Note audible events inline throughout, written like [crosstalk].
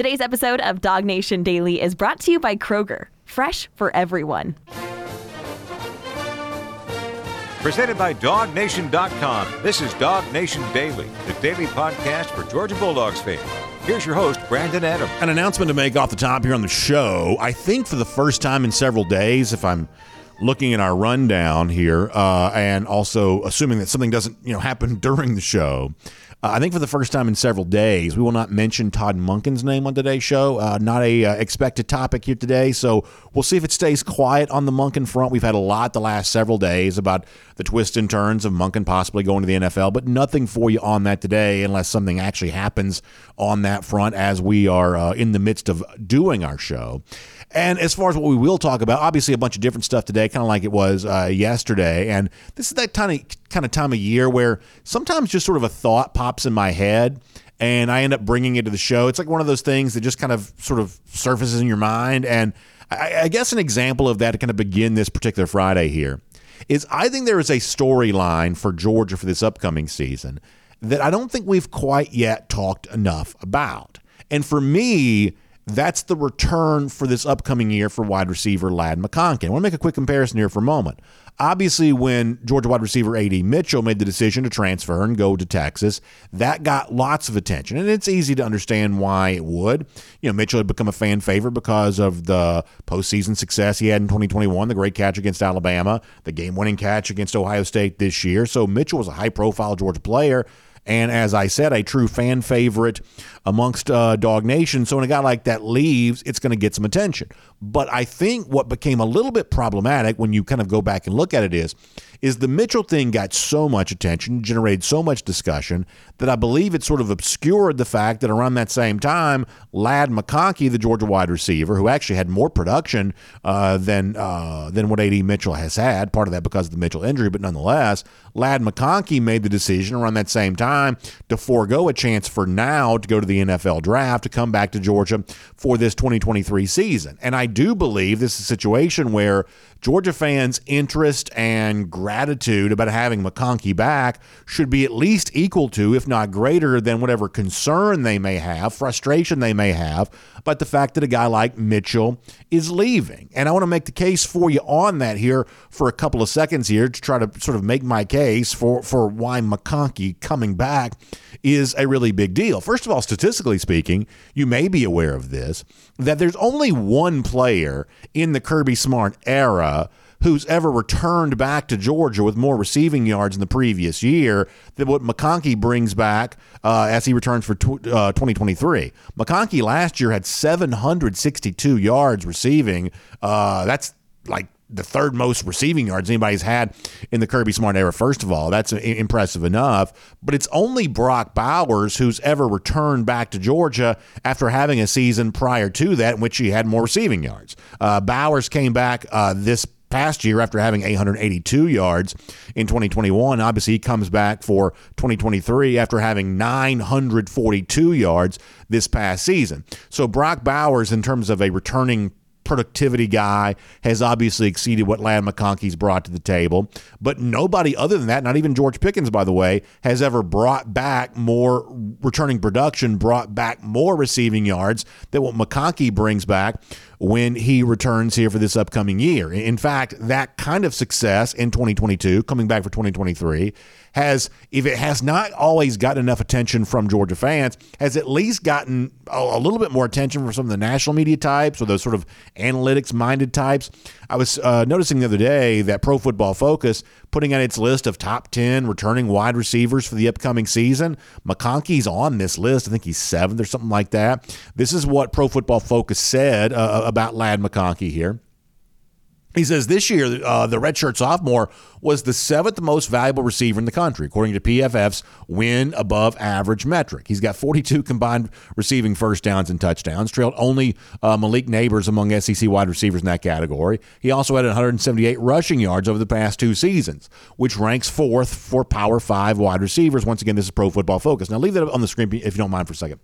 Today's episode of Dog Nation Daily is brought to you by Kroger, fresh for everyone. Presented by DawgNation.com. This is Dog Nation Daily, the daily podcast for Georgia Bulldogs fans. Here's your host, Brandon Adams. An announcement to make off the top here on the show. I think for the first time in several days, if I'm looking at our rundown here, uh, and also assuming that something doesn't, you know, happen [laughs] during the show, uh, I think for the first time in several days, we will not mention Todd Monken's name on today's show. Uh, not a uh, expected topic here today, so we'll see if it stays quiet on the Monken front. We've had a lot the last several days about the twists and turns of Monken possibly going to the NFL, but nothing for you on that today unless something actually happens on that front as we are uh, in the midst of doing our show. And as far as what we will talk about, obviously a bunch of different stuff today, kind of like it was uh, yesterday. And this is that kind of kind of time of year where sometimes just sort of a thought pops in my head and I end up bringing it to the show. It's like one of those things that just kind of sort of surfaces in your mind. And I, I guess an example of that to kind of begin this particular Friday here is I think there is a storyline for Georgia for this upcoming season that I don't think we've quite yet talked enough about. And for me, that's the return for this upcoming year for wide receiver Ladd McConkey. I want to make a quick comparison here for a moment. Obviously, when Georgia wide receiver A.D. Mitchell made the decision to transfer and go to Texas, that got lots of attention. And it's easy to understand why it would. You know, Mitchell had become a fan favorite because of the postseason success he had in 2021, the great catch against Alabama, the game winning catch against Ohio State this year. So Mitchell was a high profile Georgia player and as I said, a true fan favorite amongst uh, Dog Nation. So when a guy like that leaves, it's going to get some attention. But I think what became a little bit problematic when you kind of go back and look at it is, is the Mitchell thing got so much attention, generated so much discussion that I believe it sort of obscured the fact that around that same time, Ladd McConkey, the Georgia wide receiver, who actually had more production uh, than uh, than what AD Mitchell has had, part of that because of the Mitchell injury, but nonetheless, Ladd McConkey made the decision around that same time to forego a chance for now to go to the NFL draft to come back to Georgia for this 2023 season. And I do believe this is a situation where Georgia fans' interest and gratitude about having McConkey back should be at least equal to, if not greater than, whatever concern they may have, frustration they may have about the fact that a guy like Mitchell is leaving. And I want to make the case for you on that here for a couple of seconds here to try to sort of make my case for, for why McConkey coming back is a really big deal. First of all, statistically speaking, you may be aware of this that there's only one player in the Kirby Smart era who's ever returned back to Georgia with more receiving yards in the previous year than what McConkey brings back uh, as he returns for tw- uh, 2023. McConkey last year had 762 yards receiving. Uh, that's like the third most receiving yards anybody's had in the Kirby Smart era. First of all, that's impressive enough. But it's only Brock Bowers who's ever returned back to Georgia after having a season prior to that in which he had more receiving yards. Uh, Bowers came back uh, this past year after having 882 yards in 2021. Obviously, he comes back for 2023 after having 942 yards this past season. So Brock Bowers, in terms of a returning productivity guy has obviously exceeded what Ladd McConkey's brought to the table. But nobody other than that, not even George Pickens, by the way, has ever brought back more returning production, brought back more receiving yards than what McConkey brings back when he returns here for this upcoming year. In fact, that kind of success in 2022, coming back for 2023, has, if it has not always gotten enough attention from Georgia fans, has at least gotten a, a little bit more attention from some of the national media types or those sort of analytics minded types. I was uh, noticing the other day that Pro Football Focus putting out its list of top 10 returning wide receivers for the upcoming season. McConkey's on this list. I think he's seventh or something like that. This is what Pro Football Focus said uh, about Ladd McConkey here. He says this year, uh, the redshirt sophomore was the seventh most valuable receiver in the country, according to PFF's win above average metric. He's got 42 combined receiving first downs and touchdowns, trailed only uh, Malik Nabers among SEC wide receivers in that category. He also had 178 rushing yards over the past two seasons, which ranks fourth for Power Five wide receivers. Once again, this is Pro Football Focus. Now, leave that on the screen if you don't mind for a second.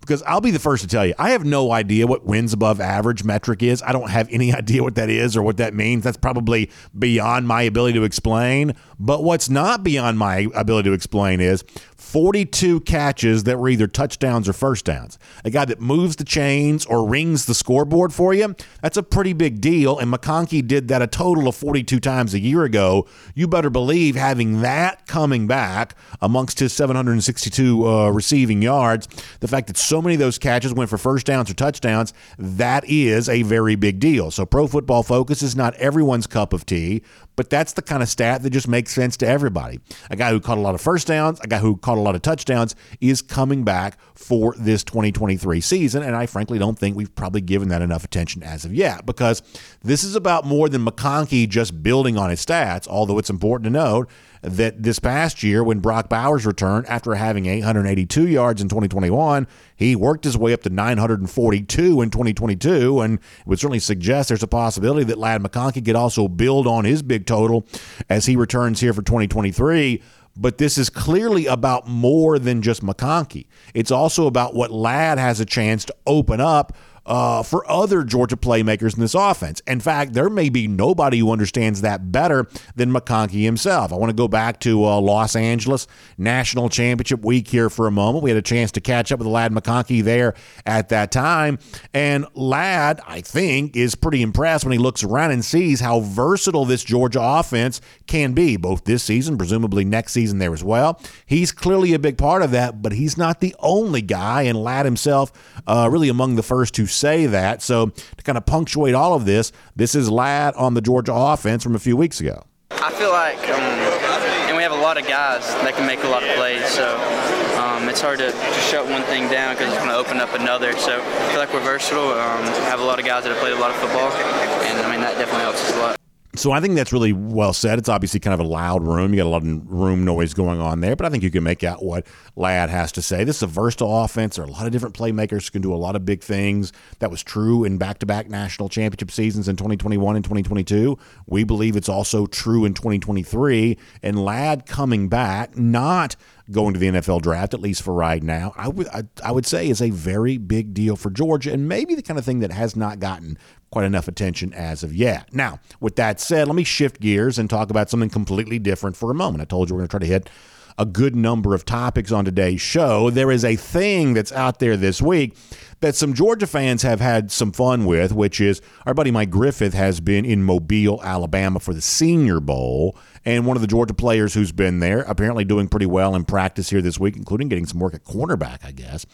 Because I'll be the first to tell you, I have no idea what wins above average metric is. I don't have any [laughs] idea what that is or what that means. That's probably beyond my ability to explain. But what's not beyond my ability to explain is 42 catches that were either touchdowns or first downs. A guy that moves the chains or rings the scoreboard for you, that's a pretty big deal. And McConkey did that a total of 42 times a year ago. You better believe having that coming back amongst his 762 uh, receiving yards, the fact that so many of those catches went for first downs or touchdowns, that is a very big deal. So, Pro Football Focus is not everyone's cup of tea, but that's the kind of stat that just makes sense to everybody. A guy who caught a lot of first downs, a guy who caught a lot of touchdowns is coming back for this 2023 season. And I frankly don't think we've probably given that enough attention as of yet because this is about more than McConkey just building on his stats, although it's important to note that this past year, when Brock Bowers returned after having 882 yards in 2021, he worked his way up to 942 in 2022, and would certainly suggest there's a possibility that Ladd McConkey could also build on his big total as he returns here for 2023 but this is clearly about more than just McConkey. It's also about what Ladd has a chance to open up uh, for other Georgia playmakers in this offense. In fact, there may be nobody who understands that better than McConkey himself. I want to go back to uh, Los Angeles National Championship week here for a moment. We had a chance to catch up with Ladd McConkey there at that time. And Ladd, I think, is pretty impressed when he looks around and sees how versatile this Georgia offense can be, both this season, presumably next season there as well. He's clearly a big part of that, but he's not the only guy. And Ladd himself, uh, really among the first to say that. So to kind of punctuate all of this, this is Ladd on the Georgia offense from a few weeks ago. I feel like, um, and we have a lot of guys that can make a lot of plays, so um, it's hard to just shut one thing down because it's going to open up another. So I feel like we're versatile. Um, have a lot of guys that have played a lot of football, and I mean that definitely helps us a lot. So I think that's really well said. It's obviously kind of a loud room. You got a lot of room noise going on there, but I think you can make out what Ladd has to say. This is a versatile offense. There are a lot of different playmakers who can do a lot of big things. That was true in back-to-back national championship seasons in 2021 and 2022. We believe it's also true in 2023. And Ladd coming back, not going to the NFL draft, at least for right now, I would I, I would say is a very big deal for Georgia, and maybe the kind of thing that has not gotten quite enough attention as of yet. Now, with that said, let me shift gears and talk about something completely different for a moment. I told you we're going to try to hit a good number of topics on today's show. There is a thing that's out there this week that some Georgia fans have had some fun with, which is our buddy Mike Griffith has been in Mobile, Alabama for the Senior Bowl. And one of the Georgia players who's been there, apparently doing pretty well in practice here this week, including getting some work at cornerback, I guess,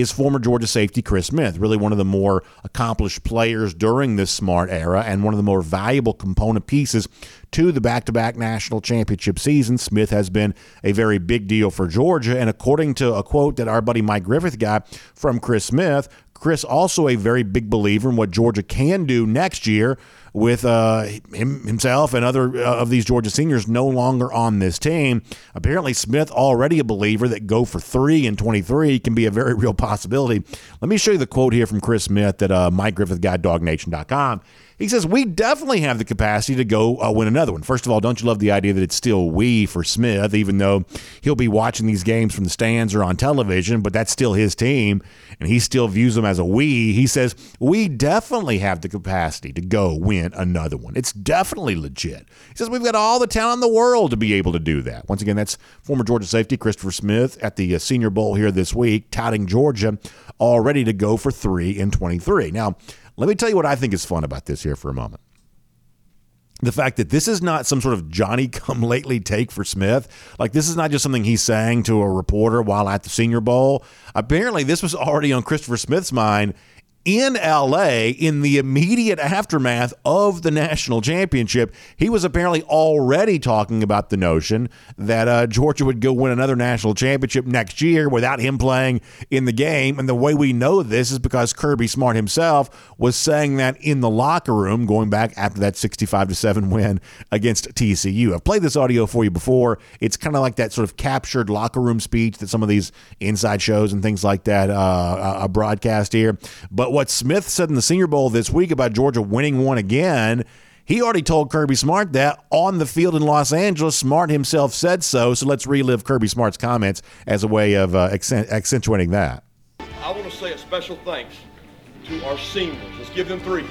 is former Georgia safety Chris Smith, really one of the more accomplished players during this smart era and one of the more valuable component pieces to the back to back national championship season. Smith has been a very big deal for Georgia. And according to a quote that our buddy Mike Griffith got from Chris Smith, Chris also a very big believer in what Georgia can do next year with uh, him, himself and other uh, of these Georgia seniors no longer on this team. Apparently, Smith already a believer that go for three and 23 can be a very [laughs] real possibility. Let me show you the quote here from Chris Smith at uh, Mike Griffith Guy, DawgNation.com. He says, We definitely have the capacity to go uh, win another one. First of all, don't you love the idea that it's still we for Smith, even though he'll be watching these games from the stands or on television, but that's still his team, and he still views them as a we. He says, We definitely have the capacity to go win another one. It's definitely legit. He says, We've got all the talent in the world to be able to do that. Once again, that's former Georgia safety Christopher Smith at the uh, Senior Bowl here this week, touting Georgia all ready to go for three in 23. Now, let me tell you what I think is fun about this here for a moment. The fact that this is not some sort of Johnny come lately take for Smith. Like, this is not just something he's saying to a reporter while at the Senior Bowl. Apparently, this was already on Christopher Smith's mind in LA in the immediate aftermath of the national championship. He was apparently already talking about the notion that uh, Georgia would go win another national championship next year without him playing in the game. And the way we know this is because Kirby Smart himself was saying that in the locker room going back after that 65 to 7 win against TCU. I've played this audio for you before. It's kind of like that sort of captured locker room speech that some of these inside shows and things like that uh, uh, broadcast here. But what Smith said in the Senior Bowl this week about Georgia winning one again. He already told Kirby Smart that on the field in Los Angeles. Smart himself said so. So let's relive Kirby Smart's comments as a way of uh, accentuating that. I want to say a special thanks to our seniors. Let's give them three.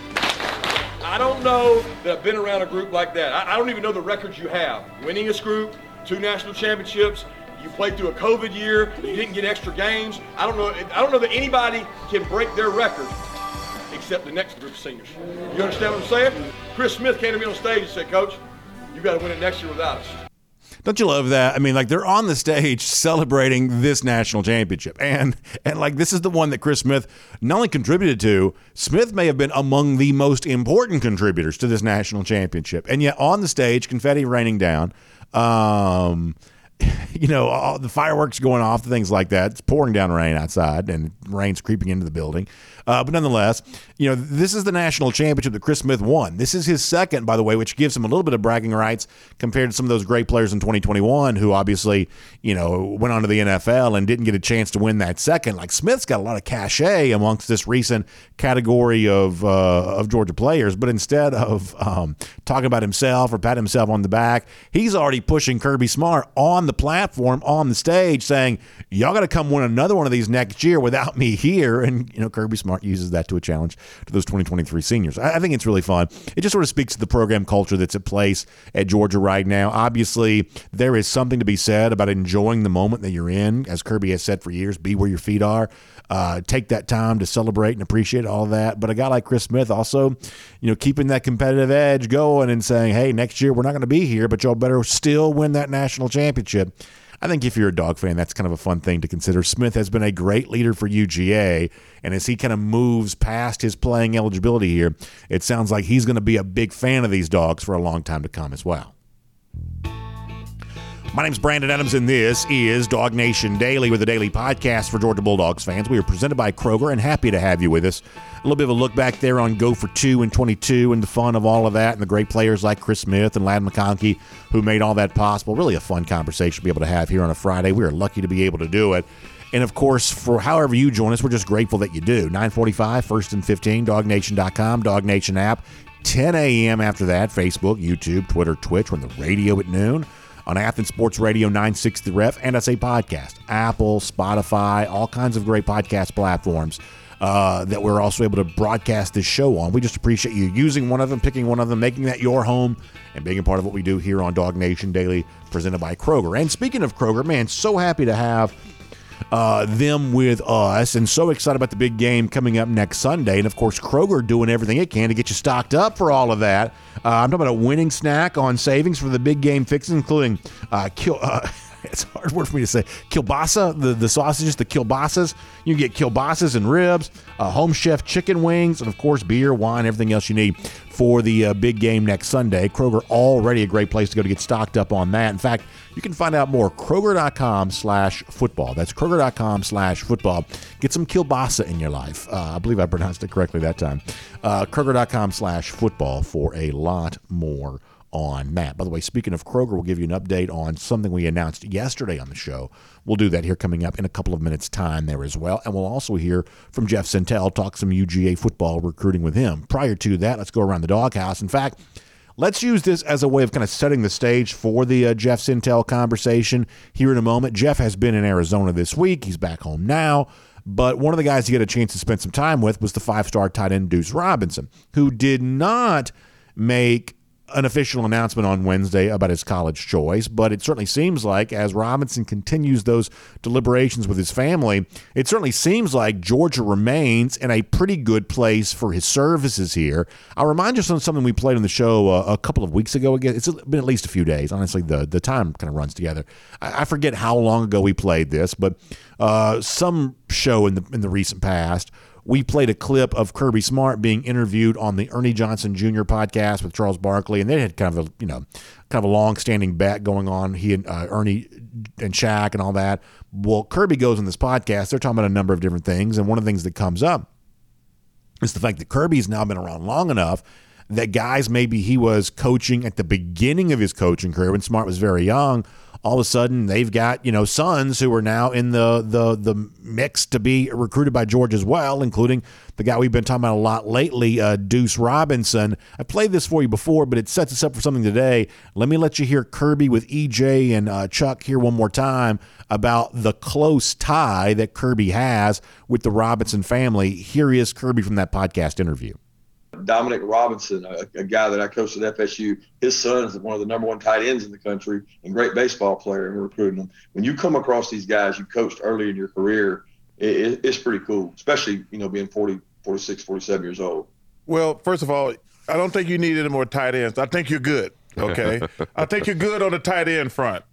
I don't know that I've been around a group like that. I, I don't even know the records you have. Winning this group, two national championships, you played through a COVID year, you didn't get extra games. I don't know. I don't know that anybody can break their record except the next group of seniors. You understand what I'm saying? Chris Smith came to me on stage and said, Coach, you got to win it next year without us. Don't you love that? I mean, like they're on the stage celebrating this national championship, and and like this is the one that Chris Smith not only contributed to. Smith may have been among the most important contributors to this national championship, and yet on the stage, confetti raining down. Um, [laughs] you know, all the fireworks going off, things like that. It's pouring down rain outside, and rain's creeping into the building. Uh, but nonetheless, you know, this is the national championship that Chris Smith won. This is his second, by the way, which gives him a little bit of bragging rights compared to some of those great players in 2021 who obviously, you know, went on to the NFL and didn't get a chance to win that second. Like Smith's got a lot of cachet amongst this recent category of uh, of Georgia players, but instead of um, talking about himself or patting himself on the back, he's already pushing Kirby Smart on the platform, on the stage, saying, "Y'all got to come win another one of these next year without me here." And you know, Kirby Smart uses that to a challenge to those 2023 seniors. I, I think it's really fun. It just sort of speaks to the program culture that's at place at Georgia right now. Obviously, there is something to be said about enjoying the moment that you're in, as Kirby has said for years. Be where your feet are. Uh, take that time to celebrate and appreciate all that. But a guy like Chris Smith also, you know, keeping that competitive edge going and saying, "Hey, next year we're not going to be here, but y'all better still win that national championship." I think if you're a dog fan, that's kind of a fun thing to consider. Smith has been a great leader for UGA, and as he kind of moves past his playing eligibility here, it sounds like he's going to be a big fan of these dogs for a long time to come as well. My name's Brandon Adams, and this is Dog Nation Daily with a daily podcast for Georgia Bulldogs fans. We are presented by Kroger and happy to have you with us. A little bit of a look back there on Go for Two and 22 and the fun of all of that and the great players like Chris Smith and Ladd McConkey who made all that possible. Really a fun conversation to be able to have here on a Friday. We are lucky to be able to do it. And of course, for however you join us, we're just grateful that you do. 945, first and 15, dawgnation.com, Dog Nation app. 10 a.m. after that, Facebook, YouTube, Twitter, Twitch, on the radio at noon on Athens Sports Radio 960 Ref and SA Podcast, Apple, Spotify, all kinds of great podcast platforms. Uh, that we're also able to broadcast this show on. We just appreciate you using one of them, picking one of them, making that your home, and being a part of what we do here on Dog Nation Daily, presented by Kroger. And speaking of Kroger, man, so happy to have uh, them with us and so excited about the big game coming up next Sunday. And of course, Kroger doing everything it can to get you stocked up for all of that. Uh, I'm talking about a winning snack on savings for the big game fixes, including uh, kill. [laughs] [laughs] It's a hard word for me to say. Kielbasa, the, the sausages, the kielbasas. You can get kielbasas and ribs, uh, home chef chicken wings, and of course, beer, wine, everything else you need for the uh, big game next Sunday. Kroger already a great place to go to get stocked up on that. In fact, you can find out more kroger.com slash football. That's kroger.com slash football. Get some kielbasa in your life. Uh, I believe I pronounced it correctly that time. Uh, kroger.com slash football for a lot more on that. By the way, speaking of Kroger, we'll give you an update on something we announced yesterday on the show. We'll do that here coming up in a couple of minutes' time there as well. And we'll also hear from Jeff Sentell, talk some UGA football recruiting with him. Prior to that, let's go around the doghouse. In fact, Let's use this as a way of kind of setting the stage for the uh, Jeff Sentell conversation here in a moment. Jeff has been in Arizona this week. He's back home now. But one of the guys he got a chance to spend some time with was the five star tight end Deuce Robinson, who did not make an official announcement on Wednesday about his college choice, but it certainly seems like as Robinson continues those deliberations with his family, it certainly seems like Georgia remains in a pretty good place for his services here. I'll remind you of something we played on the show uh, a couple of weeks ago. Again, it's been at least a few days. Honestly, the the time kind of runs together. I, I forget how long ago we played this, but uh, some show in the in the recent past we played a clip of Kirby Smart being interviewed on the Ernie Johnson Jr. podcast with Charles Barkley, and they had kind of a you know kind of a long-standing bet going on. He and uh, Ernie and Shaq and all that. Well, Kirby goes on this podcast. They're talking about a number of different things, and one of the things that comes up is the fact that Kirby's now been around long enough that guys maybe he was coaching at the beginning of his coaching career when Smart was very young all of a sudden they've got you know sons who are now in the the the mix to be recruited by George as well, including the guy we've been talking about a lot lately, uh, Deuce Robinson. I played this for you before, but it sets us up for something today. Let me let you hear Kirby with EJ and uh, Chuck here one more time about the close tie that Kirby has with the Robinson family. Here is Kirby from that podcast interview. Dominic Robinson, a, a, guy that I coached at FSU, his son is one of the number one tight ends in the country and great baseball player, and we're recruiting them. When you come across these guys you coached early in your career, it, it's pretty cool, especially, you know, being 40, 46, 47 years old. Well, first of all, I don't think you need any more tight ends. I think you're good. Okay. [laughs] I think you're good on the tight end front.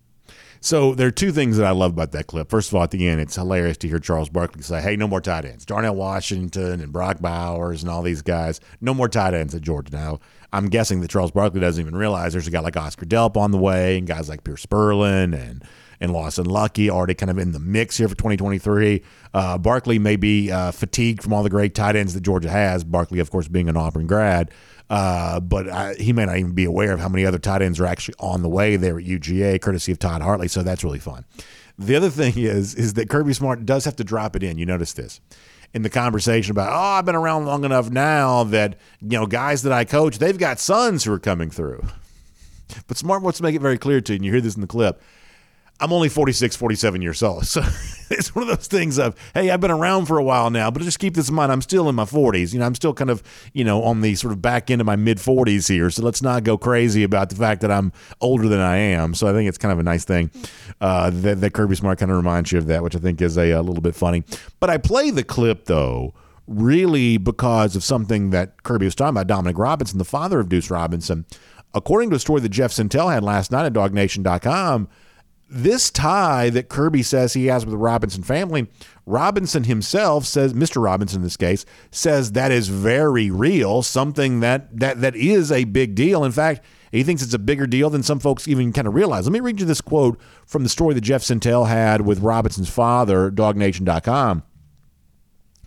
So there are two things that I love about that clip. First of all, at the end, it's hilarious to hear Charles Barkley say, "Hey, no more tight ends." Darnell Washington and Brock Bowers and all these guys, no more tight ends at Georgia. Now, I'm guessing that Charles Barkley doesn't even realize there's a guy like Oscar Delp on the way, and guys like Pearce Spurlin and and Lawson Luckie already kind of in the mix here for 2023. Uh, Barkley may be uh, fatigued from all the great tight ends that Georgia has. Barkley, of course, being an Auburn grad. Uh, but I, he may not even be aware of how many other tight ends are actually on the way there at UGA, courtesy of Todd Hartley. So that's really fun. The other thing is is that Kirby Smart does have to drop it in. You notice this in the conversation about oh I've been around long enough now that you know guys that I coach they've got sons who are coming through. But Smart wants to make it very clear to you, and you hear this in the clip. I'm only 46, 47 years old. [laughs] So [laughs] it's one of those things of, hey, I've been around for a while now, but just keep this in mind. I'm still in my 40s. You know, I'm still kind of, you know, on the sort of back end of my mid 40s here. So let's not go crazy about the fact that I'm older than I am. So I think it's kind of a nice thing uh, that, that Kirby Smart kind of reminds you of that, which I think is a, a little bit funny. But I play the clip, though, really because of something that Kirby was talking about, Dominic Robinson, the father of Deuce Robinson. According to a story that Jeff Sentell had last night at DawgNation.com, this tie that Kirby says he has with the Robinson family, Robinson himself says, Mr. Robinson in this case, says that is very real, something that that that is a big deal. In fact, he thinks it's a bigger deal than some folks even kind of realize. Let me read you this quote from the story that Jeff Sentell had with Robinson's father, DawgNation.com.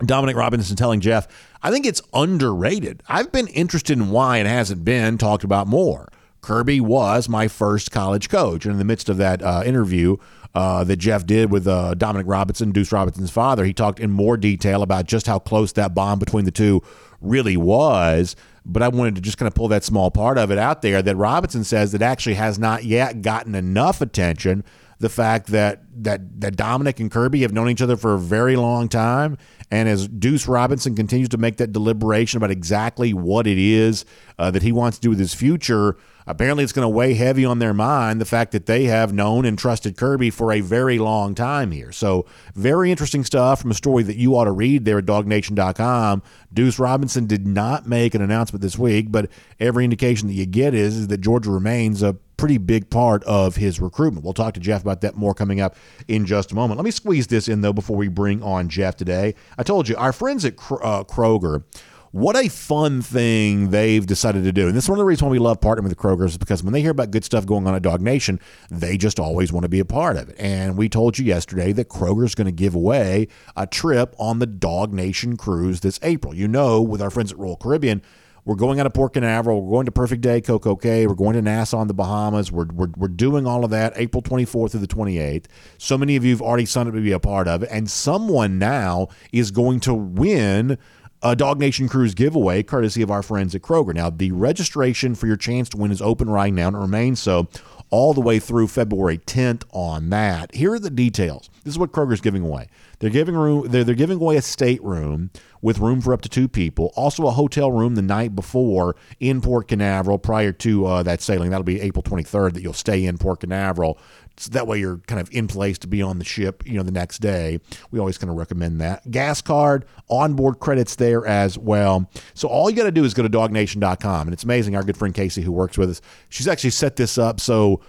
Dominic Robinson telling Jeff, I think it's underrated. I've been interested in why it hasn't been talked about more. Kirby was my first college coach. And in the midst of that uh, interview uh, that Jeff did with uh, Dominic Robinson, Deuce Robinson's father, he talked in more detail about just how close that bond between the two really was. But I wanted to just kind of pull that small part of it out there that Robinson says that actually has not yet gotten enough attention. The fact that that that Dominic and Kirby have known each other for a very long time, and as Deuce Robinson continues to make that deliberation about exactly what it is uh, that he wants to do with his future, apparently it's going to weigh heavy on their mind the fact that they have known and trusted Kirby for a very long time here. So, very interesting stuff from a story that you ought to read there at dawgnation.com. Deuce Robinson did not make an announcement this week, but every indication that you get is, is that Georgia remains a pretty big part of his recruitment. We'll talk to Jeff about that more coming up in just a moment. Let me squeeze this in, though, before we bring on Jeff today. I told you, our friends at uh, Kroger what a fun thing they've decided to do. And this is one of the reasons why we love partnering with the Kroger's is because when they hear about good stuff going on at Dog Nation, they just always want to be a part of it. And we told you yesterday that Kroger's going to give away a trip on the Dog Nation cruise this April. You know, with our friends at Royal Caribbean, we're going out of Port Canaveral. We're going to Perfect Day, Coco Cay. We're going to Nassau in the Bahamas. We're, we're, we're doing all of that April 24th through the 28th. So many of you have already signed up to be a part of it. And someone now is going to win a Dog Nation Cruise giveaway, courtesy of our friends at Kroger. Now, the registration for your chance to win is open right now and it remains so all the way through February 10th on that. Here are the details. This is what Kroger's giving away. They're giving room. They're, they're giving away a stateroom with room for up to two people. Also, a hotel room the night before in Port Canaveral prior to uh, that sailing. That'll be April 23rd that you'll stay in Port Canaveral so that way you're kind of in place to be on the ship, you know, the next day. We always kind of recommend that. Gas card, onboard credits there as well. So all you got to do is go to dawgnation.com. And it's amazing. Our good friend Casey, who works with us, she's actually set this up so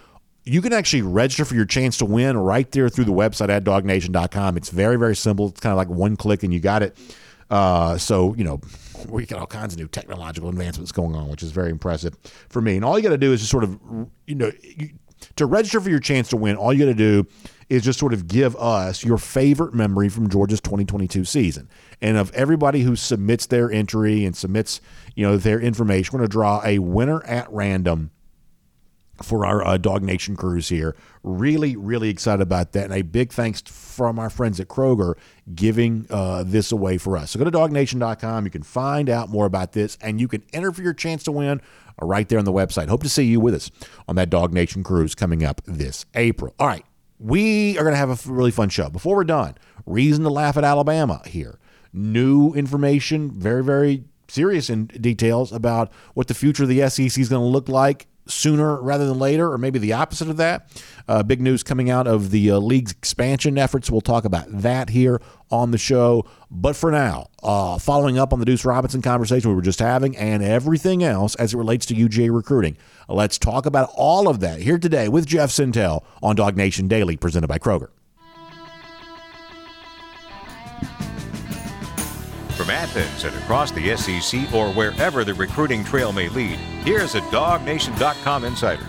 you can actually register for your chance to win right there through the website at dawgnation.com. It's very, very simple. It's kind of like one click and you got it. Uh, so, you know, we got all kinds of new technological advancements going on, which is very impressive for me. And all you got to do is just sort of, you know, you, to register for your chance to win, all you got to do is just sort of give us your favorite memory from Georgia's 2022 season. And of everybody who submits their entry and submits, you know, their information, we're going to draw a winner at random for our uh, Dog Nation cruise here. Really, really excited about that. And a big thanks from our friends at Kroger giving uh, this away for us. So go to dawgnation.com. You can find out more about this and you can enter for your chance to win uh, right there on the website. Hope to see you with us on that Dog Nation cruise coming up this April. All right. We are going to have a really fun show. Before we're done, reason to laugh at Alabama here. New information, very, very serious in details about what the future of the SEC is going to look like sooner rather than later, or maybe the opposite of that. Uh, big news coming out of the uh, league's expansion efforts. We'll talk about that here on the show. But for now, uh, following up on the Deuce Robinson conversation we were just having and everything else as it relates to UGA recruiting, let's talk about all of that here today with Jeff Sentell on Dog Nation Daily, presented by Kroger. From Athens and across the SEC or wherever the recruiting trail may lead, here's a DawgNation.com insider.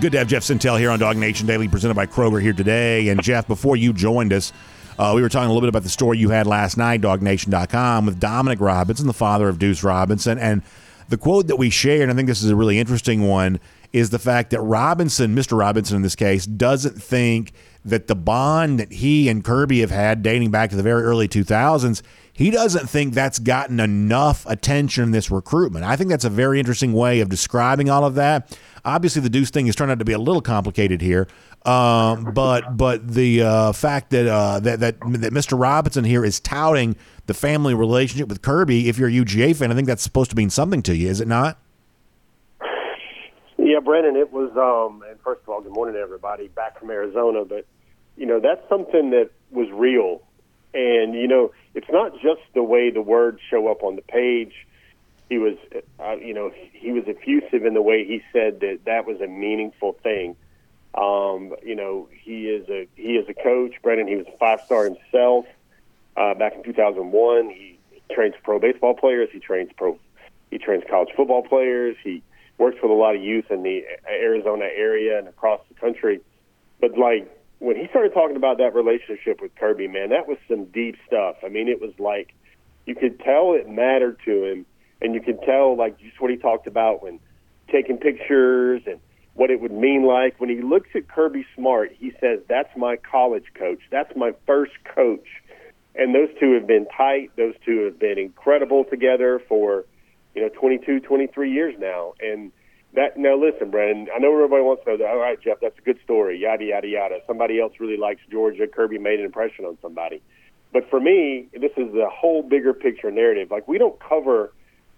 Good to have Jeff Sentell here on Dog Nation Daily, presented by Kroger here today. And Jeff, before you joined us, uh, we were talking a little bit about the story you had last night, DawgNation.com, with Dominic Robinson, the father of Deuce Robinson. And the quote that we shared, and I think this is a really interesting one, is the fact that Robinson, Mr. Robinson in this case, doesn't think that the bond that he and Kirby have had dating back to the very early 2000s he doesn't think that's gotten enough attention in this recruitment. I think that's a very interesting way of describing all of that. Obviously, the Deuce thing has turned out to be a little complicated here, um, but but the uh, fact that, uh, that that that Mr. Robinson here is touting the family relationship with Kirby. If you're a UGA fan, I think that's supposed to mean something to you, is it not? Yeah, Brennan, it was. Um, and first of all, good morning, to everybody, back from Arizona. But you know, that's something that was real, and you know it's not just the way the words show up on the page. He was, uh, you know, he was effusive in the way he said that that was a meaningful thing. Um, you know, he is a he is a coach, Brendan. He was a five star himself uh, back in 2001. He trains pro baseball players. He trains pro. He trains college football players. He works with a lot of youth in the Arizona area and across the country. But like when he started talking about that relationship with Kirby, man, that was some deep stuff. I mean, it was like you could tell it mattered to him, and you could tell like just what he talked about when taking pictures and what it would mean like when he looks at Kirby Smart. He says, "That's my college coach. That's my first coach." And those two have been tight. Those two have been incredible together for, you know, 22, 23 years now. And that now listen, Brandon. I know everybody wants to know that. All right, Jeff, that's a good story. Yada yada yada. Somebody else really likes Georgia. Kirby made an impression on somebody. But for me, this is the whole bigger picture narrative. Like we don't cover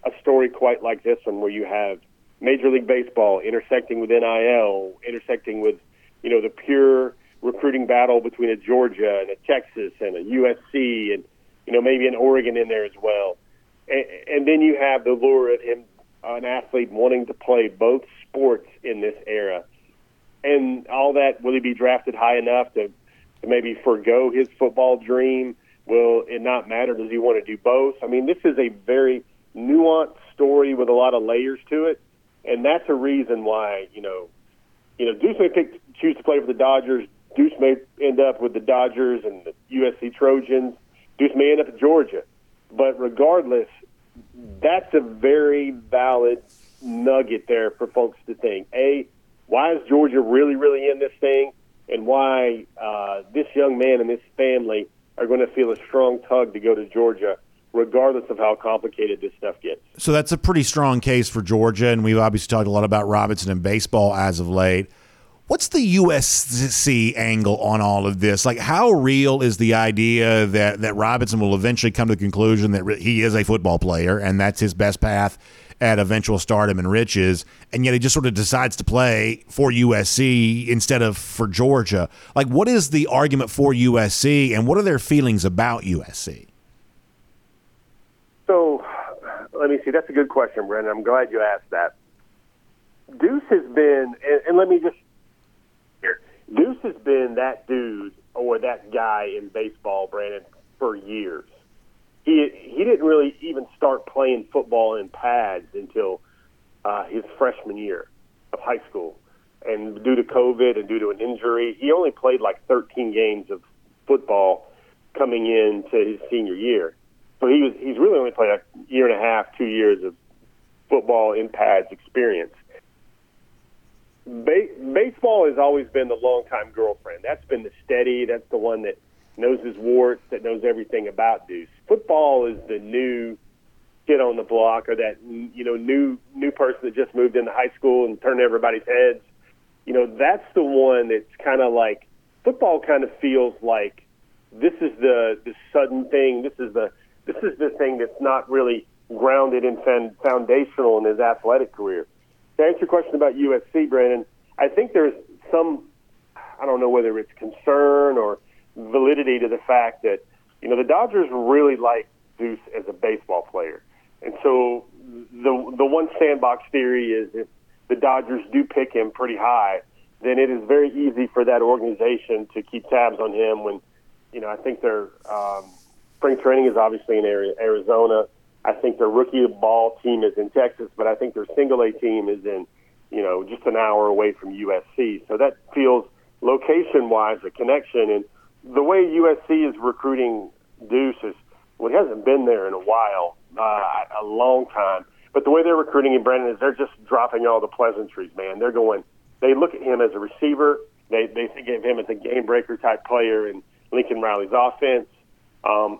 a story quite like this one, where you have Major League Baseball intersecting with NIL, intersecting with you know the pure recruiting battle between a Georgia and a Texas and a USC and you know maybe an Oregon in there as well. And, and then you have the lure of him an athlete wanting to play both sports in this era. And all that, will he be drafted high enough to, to maybe forego his football dream? Will it not matter? Does he want to do both? I mean, this is a very nuanced story with a lot of layers to it. And that's a reason why, you know, you know, Deuce may pick, choose to play for the Dodgers. Deuce may end up with the Dodgers and the USC Trojans. Deuce may end up at Georgia. But regardless, that's a very valid nugget there for folks to think. A, why is Georgia really, really in this thing, and why uh, this young man and this family are going to feel a strong tug to go to Georgia, regardless of how complicated this stuff gets. So that's a pretty strong case for Georgia, and we've obviously talked a lot about Robinson and baseball as of late. What's the USC angle on all of this? Like, how real is the idea that, that Robinson will eventually come to the conclusion that he is a football player and that's his best path at eventual stardom and riches, and yet he just sort of decides to play for USC instead of for Georgia? Like, what is the argument for USC, and what are their feelings about USC? So, let me see. That's a good question, Brendan. I'm glad you asked that. Deuce has been, and, and let me just Deuce has been that dude or that guy in baseball, Brandon, for years. He he didn't really even start playing football in pads until uh, his freshman year of high school, and due to COVID and due to an injury, he only played like 13 games of football coming into his senior year. So he was he's really only played a year and a half, two years of football in pads experience. Ba- baseball has always been the longtime girlfriend. That's been the steady. That's the one that knows his warts, that knows everything about Deuce. Football is the new kid on the block, or that you know new new person that just moved into high school and turned everybody's heads. You know, that's the one that's kind of like football. Kind of feels like this is the the sudden thing. This is the this is the thing that's not really grounded and foundational in his athletic career. To answer your question about USC, Brandon, I think there's some, I don't know whether it's concern or validity to the fact that, you know, the Dodgers really like Deuce as a baseball player. And so the the one sandbox theory is if the Dodgers do pick him pretty high, then it is very easy for that organization to keep tabs on him when, you know, I think their um, spring training is obviously in Arizona. I think their rookie ball team is in Texas, but I think their single A team is in, you know, just an hour away from USC. So that feels location wise a connection. And the way USC is recruiting Deuce is, well, he hasn't been there in a while, uh, a long time. But the way they're recruiting him, Brandon, is they're just dropping all the pleasantries, man. They're going, they look at him as a receiver. They, they think of him as a game breaker type player in Lincoln Riley's offense. Um,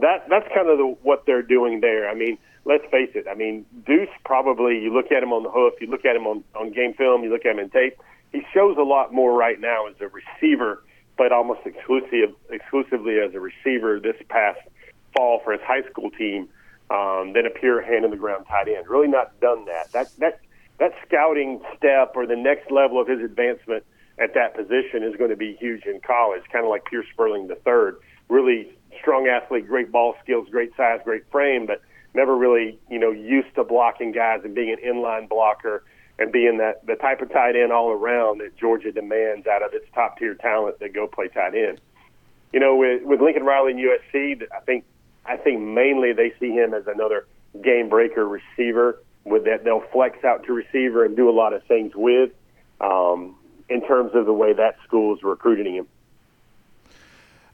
that that's kind of the, what they're doing there. I mean, let's face it. I mean, Deuce probably you look at him on the hoof, you look at him on on game film, you look at him in tape. He shows a lot more right now as a receiver, but almost exclusive exclusively as a receiver this past fall for his high school team um, than a pure hand in the ground tight end. Really not done that. That that that scouting step or the next level of his advancement at that position is going to be huge in college, kind of like Pierce Sperling the third. Really strong athlete, great ball skills, great size, great frame, but never really, you know, used to blocking guys and being an inline blocker and being that the type of tight end all around that Georgia demands out of its top tier talent that go play tight end. You know, with with Lincoln Riley and USC, I think I think mainly they see him as another game breaker receiver with that they'll flex out to receiver and do a lot of things with um, in terms of the way that school is recruiting him.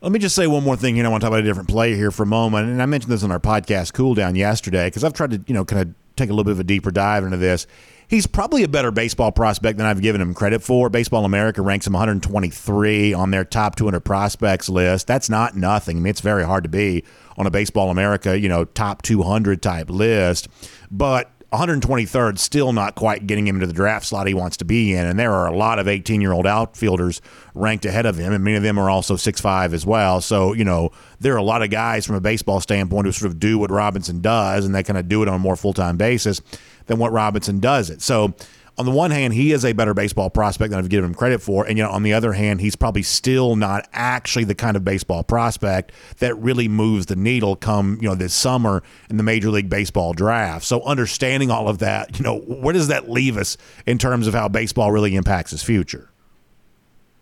Let me just say one more thing here. I want to talk about a different player here for a moment. And I mentioned this on our podcast cool down yesterday because I've tried to, you know, kind of take a little bit of a deeper dive into this. He's probably a better baseball prospect than I've given him credit for. Baseball America ranks him 123 on their top 200 prospects list. That's not nothing. I mean, it's very hard to be on a Baseball America, you know, top 200 type list. But 123rd, still not quite getting him into the draft slot he wants to be in. And there are a lot of 18 year old outfielders ranked ahead of him, and many of them are also 6'5 as well. So, you know, there are a lot of guys from a baseball standpoint who sort of do what Robinson does, and they kind of do it on a more full time basis than what Robinson does it. So, on the one hand, he is a better baseball prospect than I've given him credit for. And, you know, on the other hand, he's probably still not actually the kind of baseball prospect that really moves the needle come, you know, this summer in the Major League Baseball draft. So understanding all of that, you know, where does that leave us in terms of how baseball really impacts his future?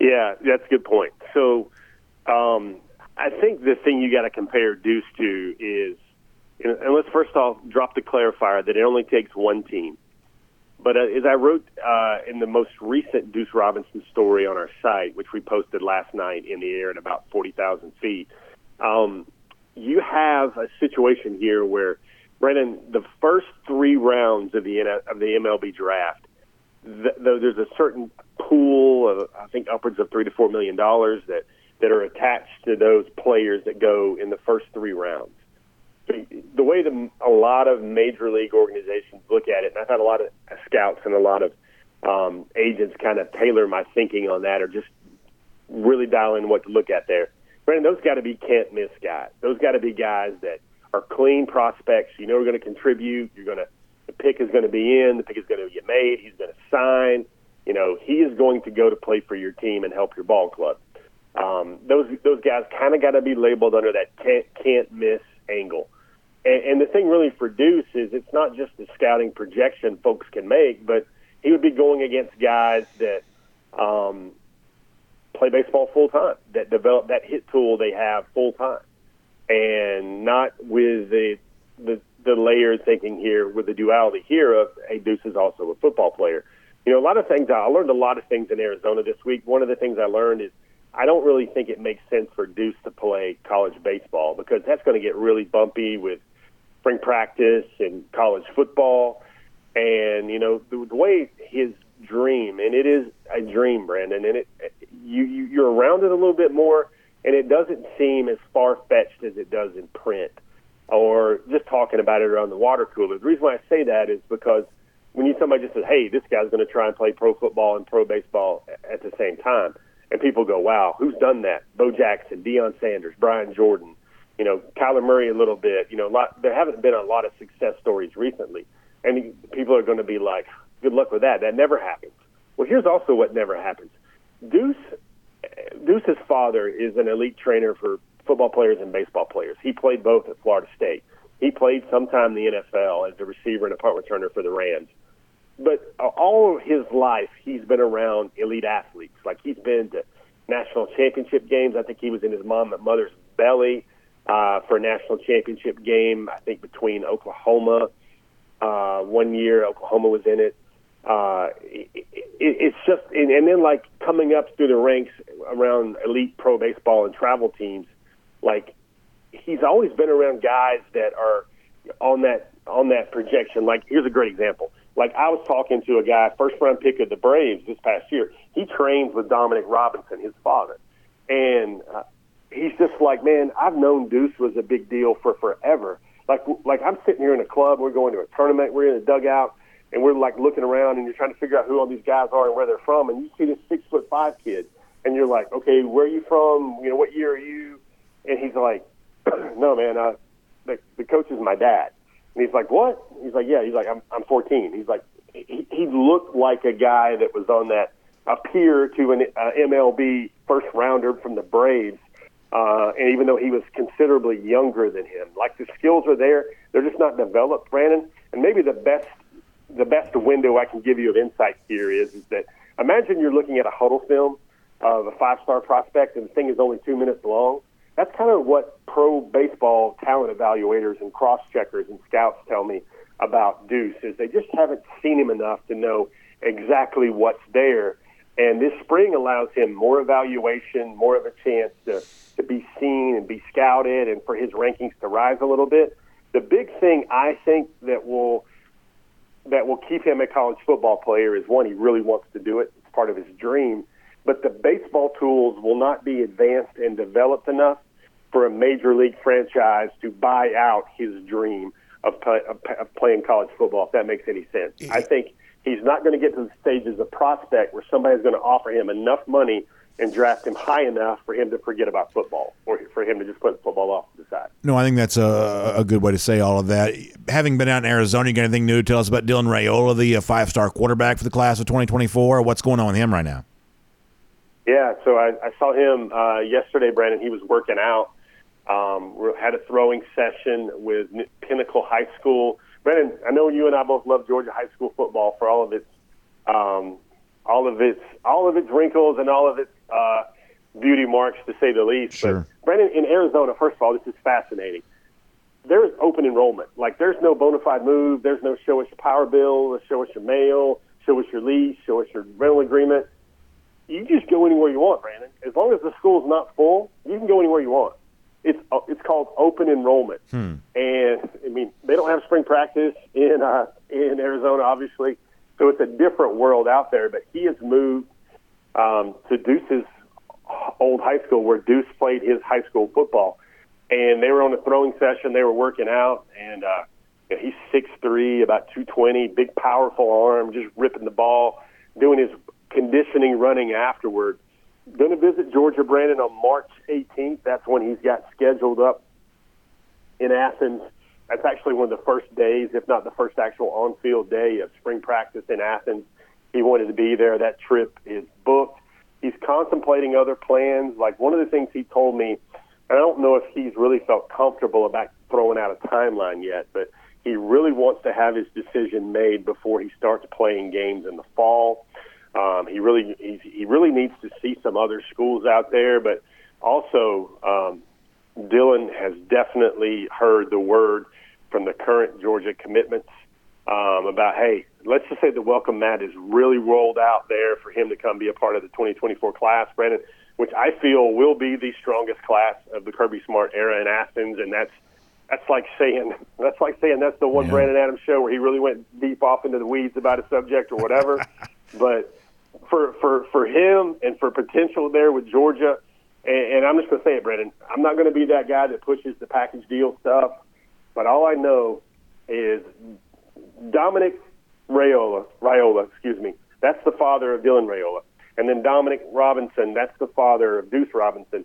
Yeah, that's a good point. So um, I think the thing you got to compare Deuce to is, and let's first off drop the clarifier that it only takes one team. But uh, as I wrote uh, in the most recent Deuce Robinson story on our site, which we posted last night in the air at about 40,000 feet, um, you have a situation here where, Brennan, the first three rounds of the of the MLB draft, the, there's a certain pool of I think upwards of three to four million dollars that that are attached to those players that go in the first three rounds the way the, a lot of major league organizations look at it, and I've had a lot of scouts and a lot of um, agents kind of tailor my thinking on that, or just really dial in what to look at there. Brandon, those got to be can't miss guys. Those got to be guys that are clean prospects. You know, are going to contribute. You're going to the pick is going to be in. The pick is going to get made. He's going to sign. You know, he is going to go to play for your team and help your ball club. Um, those those guys kind of got to be labeled under that can't can't miss angle. And, and the thing really for Deuce is it's not just the scouting projection folks can make, but he would be going against guys that um, play baseball full time, that develop that hit tool they have full time, and not with the the the layered thinking here with the duality here of hey Deuce is also a football player. You know, a lot of things I learned a lot of things in Arizona this week. One of the things I learned is I don't really think it makes sense for Deuce to play college baseball because that's going to get really bumpy with spring practice and college football. And, you know, the, the way his dream, and it is a dream, Brandon. And it you, you you're around it a little bit more, and it doesn't seem as far fetched as it does in print, or just talking about it around the water cooler. The reason why I say that is because when you somebody just says, "Hey, this guy's going to try and play pro football and pro baseball at the same time," and people go, "Wow, who's done that?" Bo Jackson, Deion Sanders, Brian Jordan, you know, Kyler Murray a little bit. You know, lot, there haven't been a lot of success stories recently, and people are going to be like, "Good luck with that." That never happens. Well, here's also what never happens. Deuce, Deuce's father is an elite trainer for football players and baseball players. He played both at Florida State. He played sometime in the NFL as a receiver and a punt returner for the Rams but all of his life he's been around elite athletes. Like he's been to national championship games. I think he was in his mom and mother's belly uh, for a national championship game. I think between Oklahoma uh, one year, Oklahoma was in it. Uh, it, it it's just and, and then like coming up through the ranks around elite pro baseball and travel teams. Like he's always been around guys that are on that on that projection. Like here's a great example like I was talking to a guy, first round pick of the Braves this past year. He trains with Dominic Robinson, his father, and uh, he's just like, man, I've known Deuce was a big deal for forever. Like, like I'm sitting here in a club, we're going to a tournament, we're in a dugout, and we're like looking around, and you're trying to figure out who all these guys are and where they're from, and you see this six foot five kid, and you're like, okay, where are you from? You know, what year are you? And he's like, [clears throat] no, man, uh, the, the coach is my dad. And he's like, what? He's like, yeah. He's like, I'm, I'm 14. He's like, he, he looked like a guy that was on that, a peer to an uh, MLB first rounder from the Braves. Uh, and even though he was considerably younger than him, like the skills are there, they're just not developed, Brandon. And maybe the best, the best window I can give you of insight here is, is that imagine you're looking at a Hudl film of a five-star prospect, and the thing is only two minutes long that's kind of what pro baseball talent evaluators and cross checkers and scouts tell me about Deuce is they just haven't seen him enough to know exactly what's there. And this spring allows him more evaluation, more of a chance to, to be seen and be scouted and for his rankings to rise a little bit. The big thing I think that will that will keep him a college football player is one, he really wants to do it. It's part of his dream but the baseball tools will not be advanced and developed enough for a major league franchise to buy out his dream of, play, of playing college football, if that makes any sense. I think he's not going to get to the stage as a prospect where somebody's going to offer him enough money and draft him high enough for him to forget about football or for him to just put football off to the side. No, I think that's a, a good way to say all of that. Having been out in Arizona, you got anything new to tell us about Dylan Raiola, the uh, five star quarterback for the class of 2024? What's going on with him right now? Yeah, so I, I saw him uh, yesterday, Brandon. He was working out. Um, we had a throwing session with Pinnacle High School. Brandon, I know you and I both love Georgia high school football for all of its, um, all of its, all of its wrinkles and all of its uh, beauty marks, to say the least. Sure. But Brandon, in Arizona, first of all, this is fascinating. There's open enrollment. Like, there's no bona fide move. There's no show us your power bill, show us your mail, show us your lease, show us your rental agreement you just go anywhere you want, Brandon. As long as the school's not full, you can go anywhere you want. It's uh, it's called open enrollment, hmm. and I mean they don't have spring practice in uh, in Arizona, obviously, so it's a different world out there. But he has moved um, to Deuce's old high school where Deuce played his high school football, and they were on a throwing session. They were working out, and uh, he's six three, about two twenty, big powerful arm, just ripping the ball, doing his conditioning running afterward. Going to visit Georgia Brandon on March 18th. That's when he's got scheduled up in Athens. That's actually one of the first days, if not the first actual on field day of spring practice in Athens. He wanted to be there. That trip is booked. He's contemplating other plans. Like one of the things he told me, and I don't know if he's really felt comfortable about throwing out a timeline yet, but he really wants to have his decision made before he starts playing games in the fall. Um, he really he, he really needs to see some other schools out there, but also um, Dylan has definitely heard the word from the current Georgia commitments um, about hey, let's just say the welcome mat is really rolled out there for him to come be a part of the 2024 class, Brandon, which I feel will be the strongest class of the Kirby Smart era in Athens, and that's that's like saying [laughs] that's like saying that's the one yeah. Brandon Adams show where he really went deep off into the weeds about a subject or whatever. [laughs] But for for for him and for potential there with Georgia, and, and I'm just going to say it, Brendan. I'm not going to be that guy that pushes the package deal stuff. But all I know is Dominic Raiola, Raiola, excuse me. That's the father of Dylan Rayola, and then Dominic Robinson. That's the father of Deuce Robinson.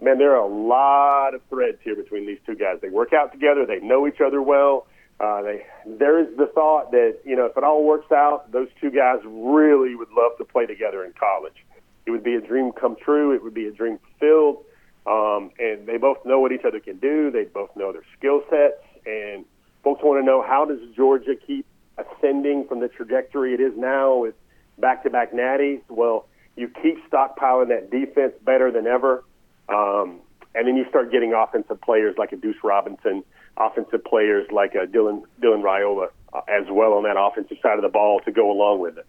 Man, there are a lot of threads here between these two guys. They work out together. They know each other well. Uh, they there is the thought that you know if it all works out, those two guys really would love to play together in college. It would be a dream come true. It would be a dream fulfilled. Um, and they both know what each other can do. They both know their skill sets, and folks want to know how does Georgia keep ascending from the trajectory it is now with back-to-back natties. Well, you keep stockpiling that defense better than ever, um, and then you start getting offensive players like a Deuce Robinson, offensive players like a Dylan Dylan Raiola uh, as well on that offensive side of the ball to go along with it.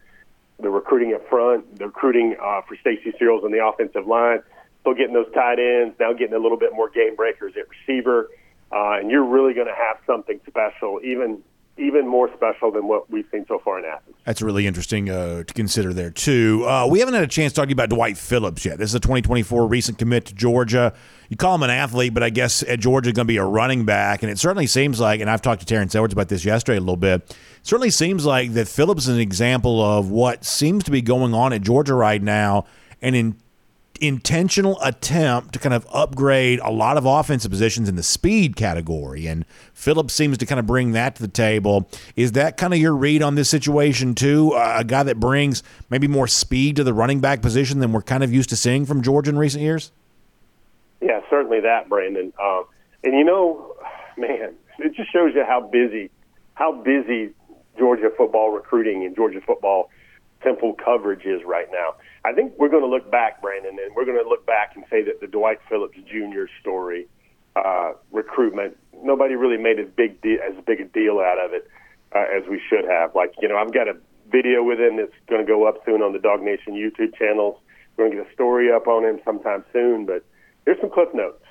The recruiting up front, the recruiting uh, for Stacy Searels on the offensive line, still getting those tight ends, now getting a little bit more game breakers at receiver, uh, and you're really going to have something special, even even more special than what we've seen so far in Athens. That's really interesting uh, to consider there, too. Uh, we haven't had a chance to talk about Dwight Phillips yet. This is a 2024 recent commit to Georgia. You call him an athlete, but I guess at Georgia going to be a running back. And it certainly seems like, and I've talked to Terrence Edwards about this yesterday a little bit, certainly seems like that Phillips is an example of what seems to be going on at Georgia right now. And in intentional attempt to kind of upgrade a lot of offensive positions in the speed category. And Phillips seems to kind of bring that to the table. Is that kind of your read on this situation, too? Uh, a guy that brings maybe more speed to the running back position than we're kind of used to seeing from Georgia in recent years? Yeah, certainly that, Brandon. Um, and you know, man, it just shows you how busy, how busy Georgia football recruiting and Georgia football simple coverage is right now. I think we're going to look back, Brandon, and we're going to look back and say that the Dwight Phillips Jr. story, uh, recruitment, nobody really made as big de- as big a deal out of it uh, as we should have. Like, you know, I've got a video with him that's going to go up soon on the DawgNation YouTube channels. We're going to get a story up on him sometime soon, but here's some clip notes.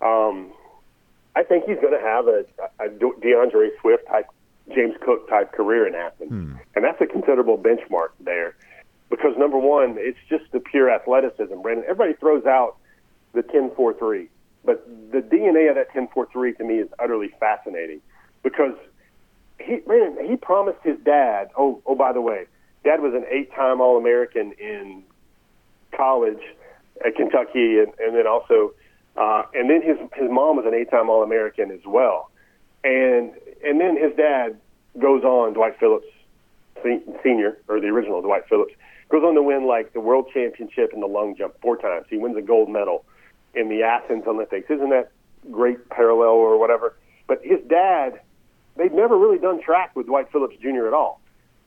Um, I think he's going to have a, a D'Andre Swift type, James Cook type career in Athens, hmm. and that's a considerable benchmark there because number one, it's just the pure athleticism. Brandon, everybody throws out the 10-4-3, but the DNA of that 10-4-3 to me is utterly fascinating because he, Brandon, he promised his dad. Oh, oh, by the way, dad was an eight-time All-American in college at Kentucky, and, and then also, uh, and then his his mom was an eight-time All-American as well, and and then his dad goes on, Dwight Phillips, senior or the original Dwight Phillips goes on to win like the world championship in the long jump four times. He wins a gold medal in the Athens Olympics. Isn't that great parallel or whatever? But his dad, they'd never really done track with Dwight Phillips Jr. at all.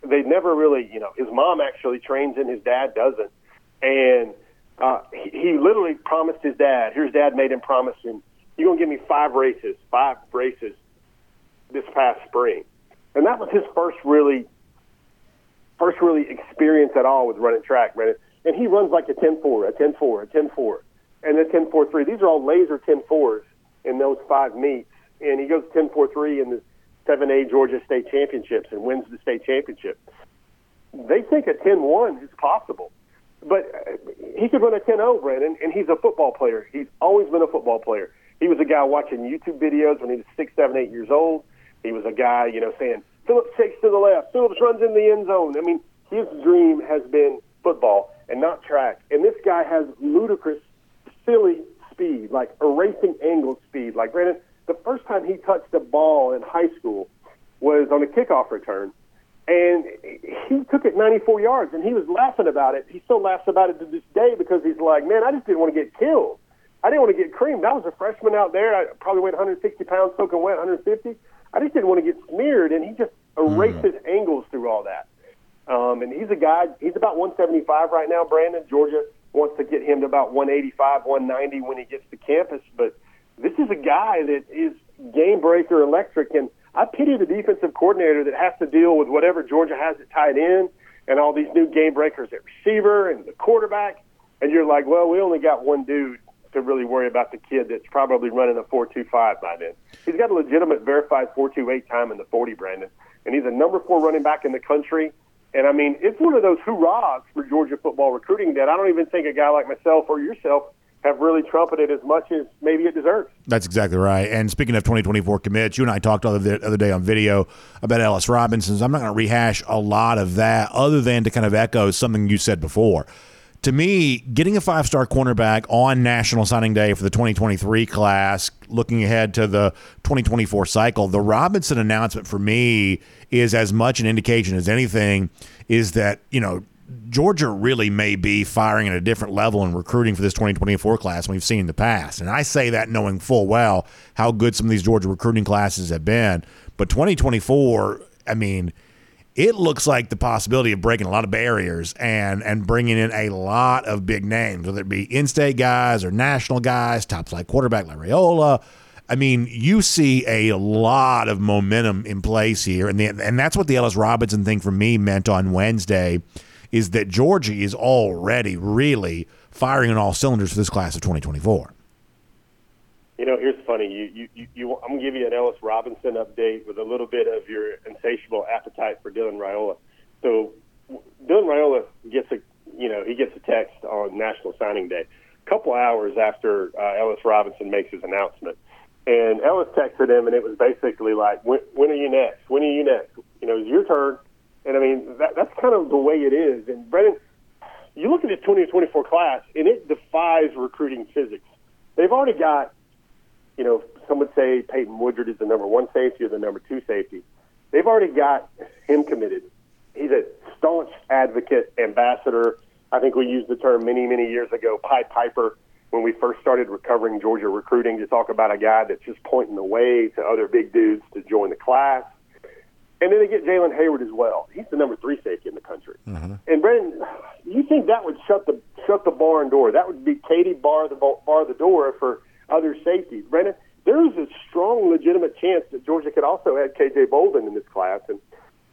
They'd never really, you know, his mom actually trains and his dad doesn't. And uh, he, he literally promised his dad, here's dad made him promise him, you're going to give me five races, five races this past spring. And that was his first really first really experience at all with running track, man. And he runs like a 10-4, a 10-4, a 10-4, and a 10-4-3. These are all laser 10-4s in those five meets. And he goes 10-4-3 in the 7A Georgia State Championships and wins the state championship. They think a 10-1 is possible. But he could run a 10-0, Brandon, and he's a football player. He's always been a football player. He was a guy watching YouTube videos when he was six, seven, eight years old. He was a guy, you know, saying, Phillips takes to the left. Phillips runs in the end zone. I mean, his dream has been football and not track. And this guy has ludicrous, silly speed, like erasing angle speed. Like Brandon, the first time he touched the ball in high school was on a kickoff return, and he took it 94 yards, and he was laughing about it. He still laughs about it to this day because he's like, man, I just didn't want to get killed. I didn't want to get creamed. I was a freshman out there. I probably weighed 160 pounds soaking wet, 150. I just didn't want to get smeared, and he just erases mm. angles through all that. Um, and he's a guy. He's about 175 right now. Brandon Georgia wants to get him to about 185, 190 when he gets to campus. But this is a guy that is game breaker, electric, and I pity the defensive coordinator that has to deal with whatever Georgia has at tight end and all these new game breakers at receiver and the quarterback. And you're like, well, we only got one dude to really worry about the kid that's probably running a 4.25 by then. He's got a legitimate verified 4.28 time in the 40, Brandon, and he's a number four running back in the country. And I mean, it's one of those hoorahs for Georgia football recruiting that I don't even think a guy like myself or yourself have really trumpeted as much as maybe it deserves. That's exactly right. And speaking of 2024 commits, you and I talked the other, day on video about Ellis Robinson. So I'm not going to rehash a lot of that other than to kind of echo something you said before. To me, getting a five star cornerback on National Signing Day for the 2023 class, looking ahead to the 2024 cycle, the Robinson announcement for me is as much an indication as anything is that, you know, Georgia really may be firing at a different level in recruiting for this 2024 class we've seen in the past. And I say that knowing full well how good some of these Georgia recruiting classes have been. But 2024, I mean, it looks like the possibility of breaking a lot of barriers and and bringing in a lot of big names, whether it be in-state guys or national guys, top flight quarterback like Raiola. I mean, you see a lot of momentum in place here, and the, and that's what the Ellis Robinson thing for me meant on Wednesday is that Georgia is already really firing on all cylinders for this class of 2024. You know, here's funny. You, you, you, you, I'm gonna give you an Ellis Robinson update with a little bit of your insatiable appetite for Dylan Raiola. So, Dylan Raiola gets a, you know, he gets a text on National Signing Day, a couple hours after uh, Ellis Robinson makes his announcement, and Ellis texted him, and it was basically like, when, "When are you next? When are you next? You know, it's your turn." And I mean, that, that's kind of the way it is. And Brennan, you look at this 2024 class, and it defies recruiting physics. They've already got, you know, some would say Peyton Woodyard is the number one safety or the number two safety. They've already got him committed. He's a staunch advocate, ambassador. I think we used the term many, many years ago, Pied Piper, when we first started recovering Georgia recruiting to talk about a guy that's just pointing the way to other big dudes to join the class. And then they get Jalen Hayward as well. He's the number three safety in the country. Mm-hmm. And Brandon, you think that would shut the shut the barn door? That would be Katie bar the bar the door for other safeties. Brandon, there's a strong, legitimate chance that Georgia could also add KJ Bolden in this class. And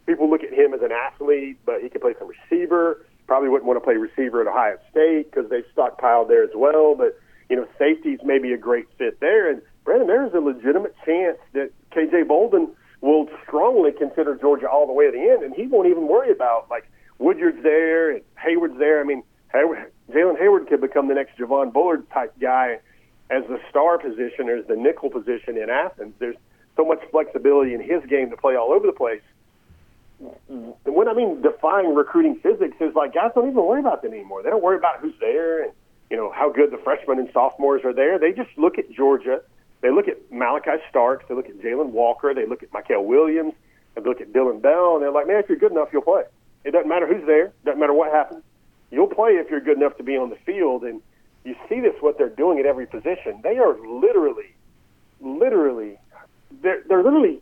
people look at him as an athlete, but he could play some receiver. Probably wouldn't want to play receiver at Ohio State because they've stockpiled there as well. But you know, safeties may be a great fit there. And Brandon, there's a legitimate chance that KJ Bolden will strongly consider Georgia all the way to the end, and he won't even worry about like Woodyard's there and Hayward's there. I mean, Hayward, Jalen Hayward could become the next Javon Bullard type guy as the star position or as the nickel position in Athens. There's so much flexibility in his game to play all over the place. When I mean defying recruiting physics is like guys don't even worry about that anymore. They don't worry about who's there and you know how good the freshmen and sophomores are there. They just look at Georgia they look at Malaki Starks, they look at Jalon Walker, they look at Mykel Williams, they look at Dillon Bell, and they're like, man, if you're good enough, you'll play. It doesn't matter who's there, doesn't matter what happens. You'll play if you're good enough to be on the field. And you see this, what they're doing at every position. They are literally, literally, they're, they're literally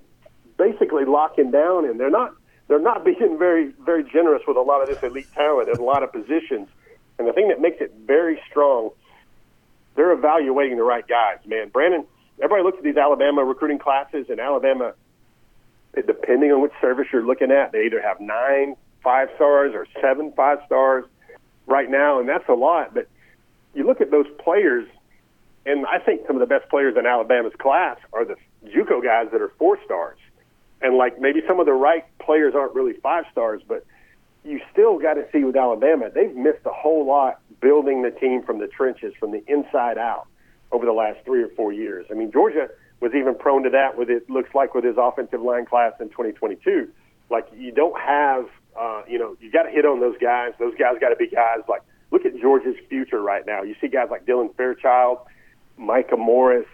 basically locking down, and they're not they're not [laughs] being very very generous with a lot of this elite talent at a lot of positions. And the thing that makes it very strong, they're evaluating the right guys. Man, Brandon everybody looks at these Alabama recruiting classes, and Alabama, depending on which service you're looking at, they either have nine five stars or seven five stars right now, and that's a lot. But you look at those players, and I think some of the best players in Alabama's class are the JUCO guys that are four stars, and like maybe some of the right players aren't really five stars, but you still got to see with Alabama, they've missed a whole lot building the team from the trenches, from the inside out over the last three or four years. I mean, Georgia was even prone to that with it looks like with his offensive line class in 2022. Like you don't have, uh, you know, you got to hit on those guys. Those guys got to be guys like look at Georgia's future right now. You see guys like Dylan Fairchild, Micah Morris.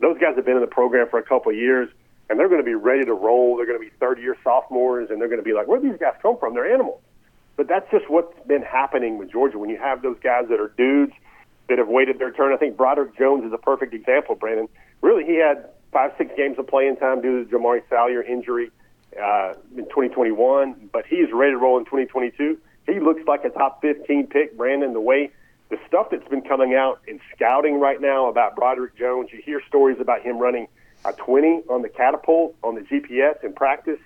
Those guys have been in the program for a couple of years, and they're going to be ready to roll. They're going to be third-year sophomores, and they're going to be like, where do these guys come from? They're animals. But that's just what's been happening with Georgia. When you have those guys that are dudes – that have waited their turn. I think Broderick Jones is a perfect example, Brandon. Really, he had five, six games of playing time due to Jamaree Salyer injury uh, in 2021, but he's ready to roll in 2022. He looks like a top 15 pick, Brandon. The way the stuff that's been coming out in scouting right now about Broderick Jones, you hear stories about him running a 20 on the catapult on the GPS in practice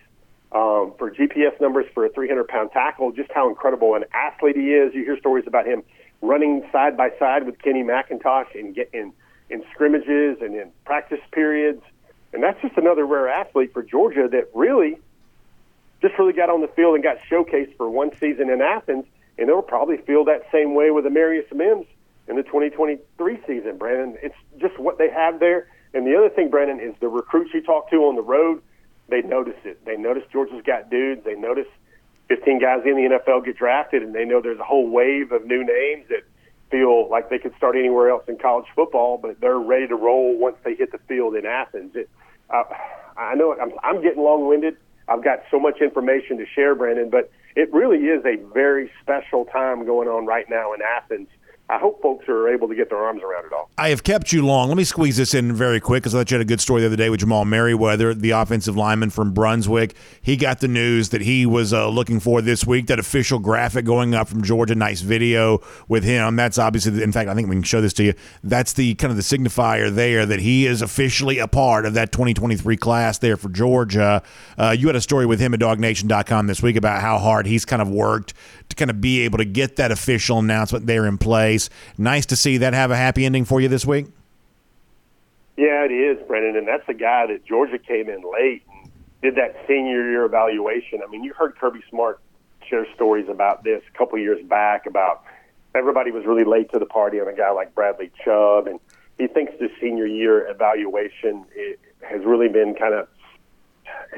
um, for GPS numbers for a 300 pound tackle, just how incredible an athlete he is. You hear stories about him running side by side with Kenny McIntosh in in in scrimmages and in practice periods, and that's just another rare athlete for Georgia that really just really got on the field and got showcased for one season in Athens, and they'll probably feel that same way with Amarius Mims in the 2023 season, Brandon. It's just what they have there. And the other thing, Brandon, is the recruits you talk to on the road, they notice it. They notice Georgia's got dudes. They notice 15 guys in the NFL get drafted, and they know there's a whole wave of new names that feel like they could start anywhere else in college football, but they're ready to roll once they hit the field in Athens. It, uh, I know I'm, I'm getting long-winded. I've got so much information to share, Brandon, but it really is a very special time going on right now in Athens I hope folks are able to get their arms around it all. I have kept you long. Let me squeeze this in very quick because I thought you had a good story the other day with Jamal Merriweather, the offensive lineman from Brunswick. He got the news that he was uh, looking for this week, that official graphic going up from Georgia. Nice video with him. That's obviously, in fact, I think we can show this to you. That's the kind of the signifier there that he is officially a part of that 2023 class there for Georgia. Uh, you had a story with him at dawgnation.com this week about how hard he's kind of worked to kind of be able to get that official announcement there in Nice to see that have a happy ending for you this week. Yeah, it is, Brendan, and that's the guy that Georgia came in late and did that senior year evaluation. I mean, you heard Kirby Smart share stories about this a couple years back about everybody was really late to the party on a guy like Bradley Chubb, and he thinks the senior year evaluation has really been kind of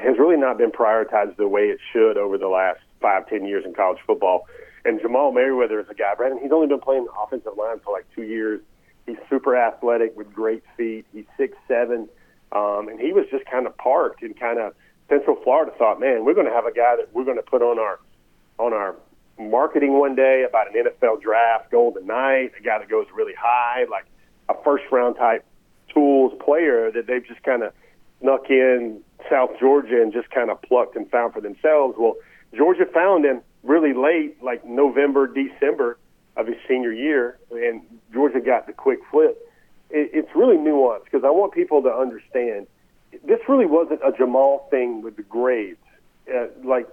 has really not been prioritized the way it should over the last five, ten years in college football. And Jamal Merriweather is a guy, Brandon. He's only been playing offensive line for like two years. He's super athletic with great feet. He's six seven, um, and he was just kind of parked in kind of Central Florida. Thought, man, we're going to have a guy that we're going to put on our on our marketing one day about an NFL draft, Golden Knight, a guy that goes really high, like a first round type tools player that they've just kind of snuck in South Georgia and just kind of plucked and found for themselves. Well, Georgia found him really late, like November, December of his senior year, and Georgia got the quick flip. It, it's really nuanced because I want people to understand this really wasn't a Jamal thing with the grades. Uh, like,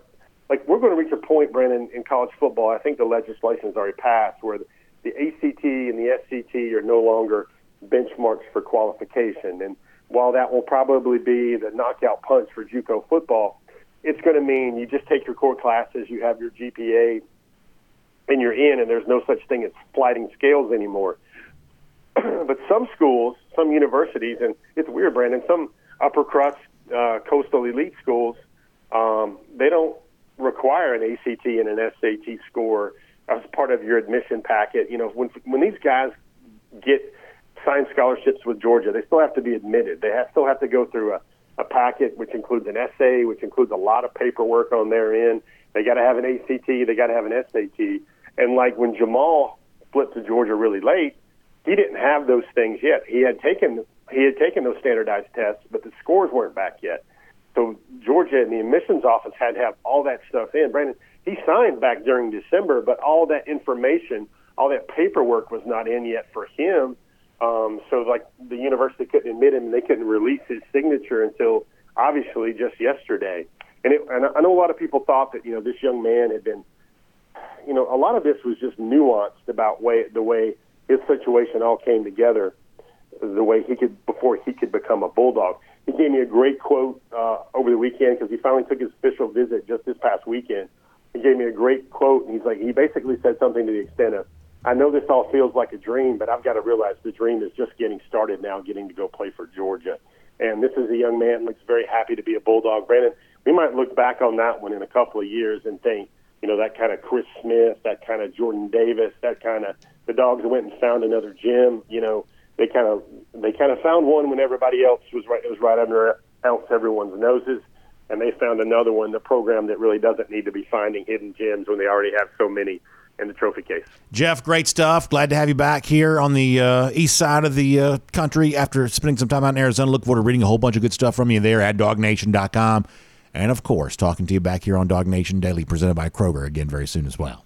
like we're going to reach a point, Brandon, in college football. I think the legislation has already passed where the, the ACT and the SAT are no longer benchmarks for qualification. And while that will probably be the knockout punch for JUCO football, it's going to mean you just take your core classes, you have your GPA, and you're in, and there's no such thing as sliding scales anymore. [clears throat] but some schools, some universities, and it's weird, Brandon, some upper crust uh, coastal elite schools, um, they don't require an ACT and an SAT score as part of your admission packet. You know, when when these guys get signed scholarships with Georgia, they still have to be admitted. They have, still have to go through a a packet which includes an essay, which includes a lot of paperwork on their end. They got to have an ACT, they got to have an SAT. And like when Jamal flipped to Georgia really late, he didn't have those things yet. He had taken he had taken those standardized tests, but the scores weren't back yet. So Georgia and the admissions office had to have all that stuff in. Brandon, he signed back during December, but all that information, all that paperwork was not in yet for him um, so like the university couldn't admit him, and they couldn't release his signature until obviously just yesterday. And, it, and I know a lot of people thought that you know this young man had been, you know, a lot of this was just nuanced about way the way his situation all came together, the way he could before he could become a bulldog. He gave me a great quote uh, over the weekend because he finally took his official visit just this past weekend. He gave me a great quote, and he's like, he basically said something to the extent of, I know this all feels like a dream, but I've got to realize the dream is just getting started now, getting to go play for Georgia. And this is a young man looks very happy to be a Bulldog. Brandon, we might look back on that one in a couple of years and think, you know, that kind of Chris Smith, that kind of Jordan Davis, that kind of the dogs went and found another gym. You know, they kind of they kind of found one when everybody else was right. It was right under else everyone's noses, and they found another one, the program that really doesn't need to be finding hidden gems when they already have so many in the trophy case. Jeff, great stuff. Glad to have you back here on the uh, east side of the uh, country after spending some time out in Arizona. Look forward to reading a whole bunch of good stuff from you there at dawgnation.com. And of course, talking to you back here on DawgNation Daily, presented by Kroger again very soon as well.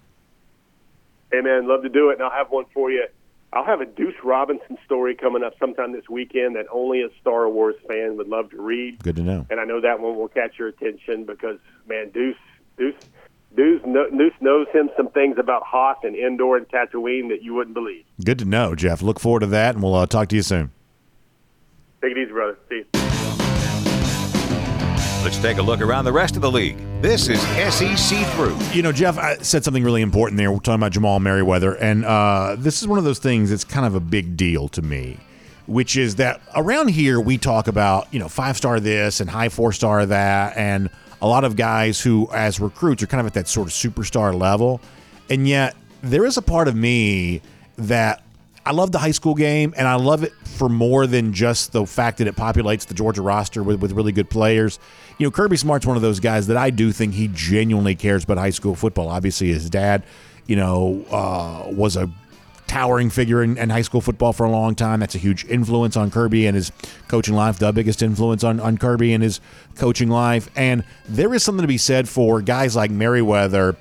Hey, man, love to do it. And I'll have one for you. I'll have a Deuce Robinson story coming up sometime this weekend that only a Star Wars fan would love to read. Good to know. And I know that one will catch your attention because, man, Deuce, Deuce Deuce, Deuce knows him some things about Hoth and Endor and Tatooine that you wouldn't believe. Good to know, Jeff. Look forward to that, and we'll uh, talk to you soon. Take it easy, brother. See you. Let's take a look around the rest of the league. This is SEC Through. You know, Jeff I said something really important there. We're talking about Jamal Merriweather, and uh, this is one of those things that's kind of a big deal to me, which is that around here we talk about, you know, five star this and high four star that, and a lot of guys who, as recruits, are kind of at that sort of superstar level. And yet, there is a part of me that I love the high school game, and I love it for more than just the fact that it populates the Georgia roster with, with really good players. You know, Kirby Smart's one of those guys that I do think he genuinely cares about high school football. Obviously, his dad, you know, uh, was a towering figure in, in, high school football for a long time. That's a huge influence on Kirby and his coaching life, the biggest influence on, on Kirby and his coaching life. And there is something to be said for guys like Merriweather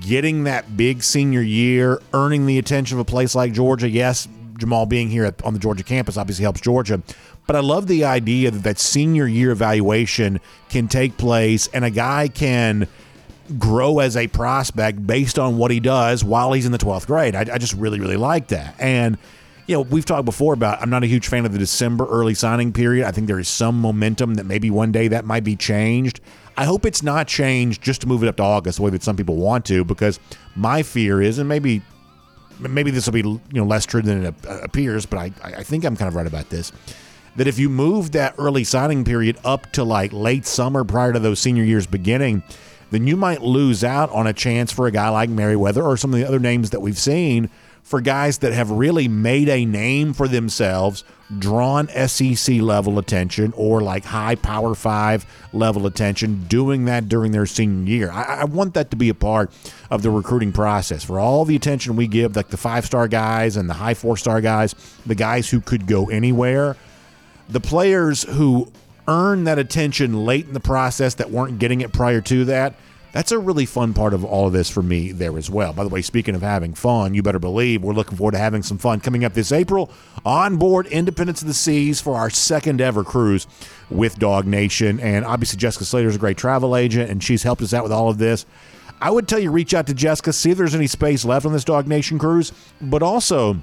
getting that big senior year, earning the attention of a place like Georgia. Yes, Jamal being here on the Georgia campus obviously helps Georgia. But I love the idea that that senior year evaluation can take place and a guy can grow as a prospect based on what he does while he's in the 12th grade. I, I just really, really like that. And, you know, we've talked before about I'm not a huge fan of the December early signing period. I think there is some momentum that maybe one day that might be changed. I hope it's not changed just to move it up to August the way that some people want to, because my fear is, and maybe maybe this will be you know less true than it appears, but I, I think I'm kind of right about this. That if you move that early signing period up to like late summer prior to those senior years beginning, then you might lose out on a chance for a guy like Merriweather or some of the other names that we've seen for guys that have really made a name for themselves, drawn SEC level attention or like high Power Five level attention, doing that during their senior year. I, I, want that to be a part of the recruiting process. For all the attention we give, like the five star guys and the high four star guys, the guys who could go anywhere, the players who earn that attention late in the process that weren't getting it prior to that that's a really fun part of all of this for me there as well. By the way, speaking of having fun, you better believe we're looking forward to having some fun coming up this April on board Independence of the Seas for our second ever cruise with DawgNation. And obviously, Jessica Slater is a great travel agent, and she's helped us out with all of this. I would tell you reach out to Jessica, see if there's any space left on this DawgNation cruise, but also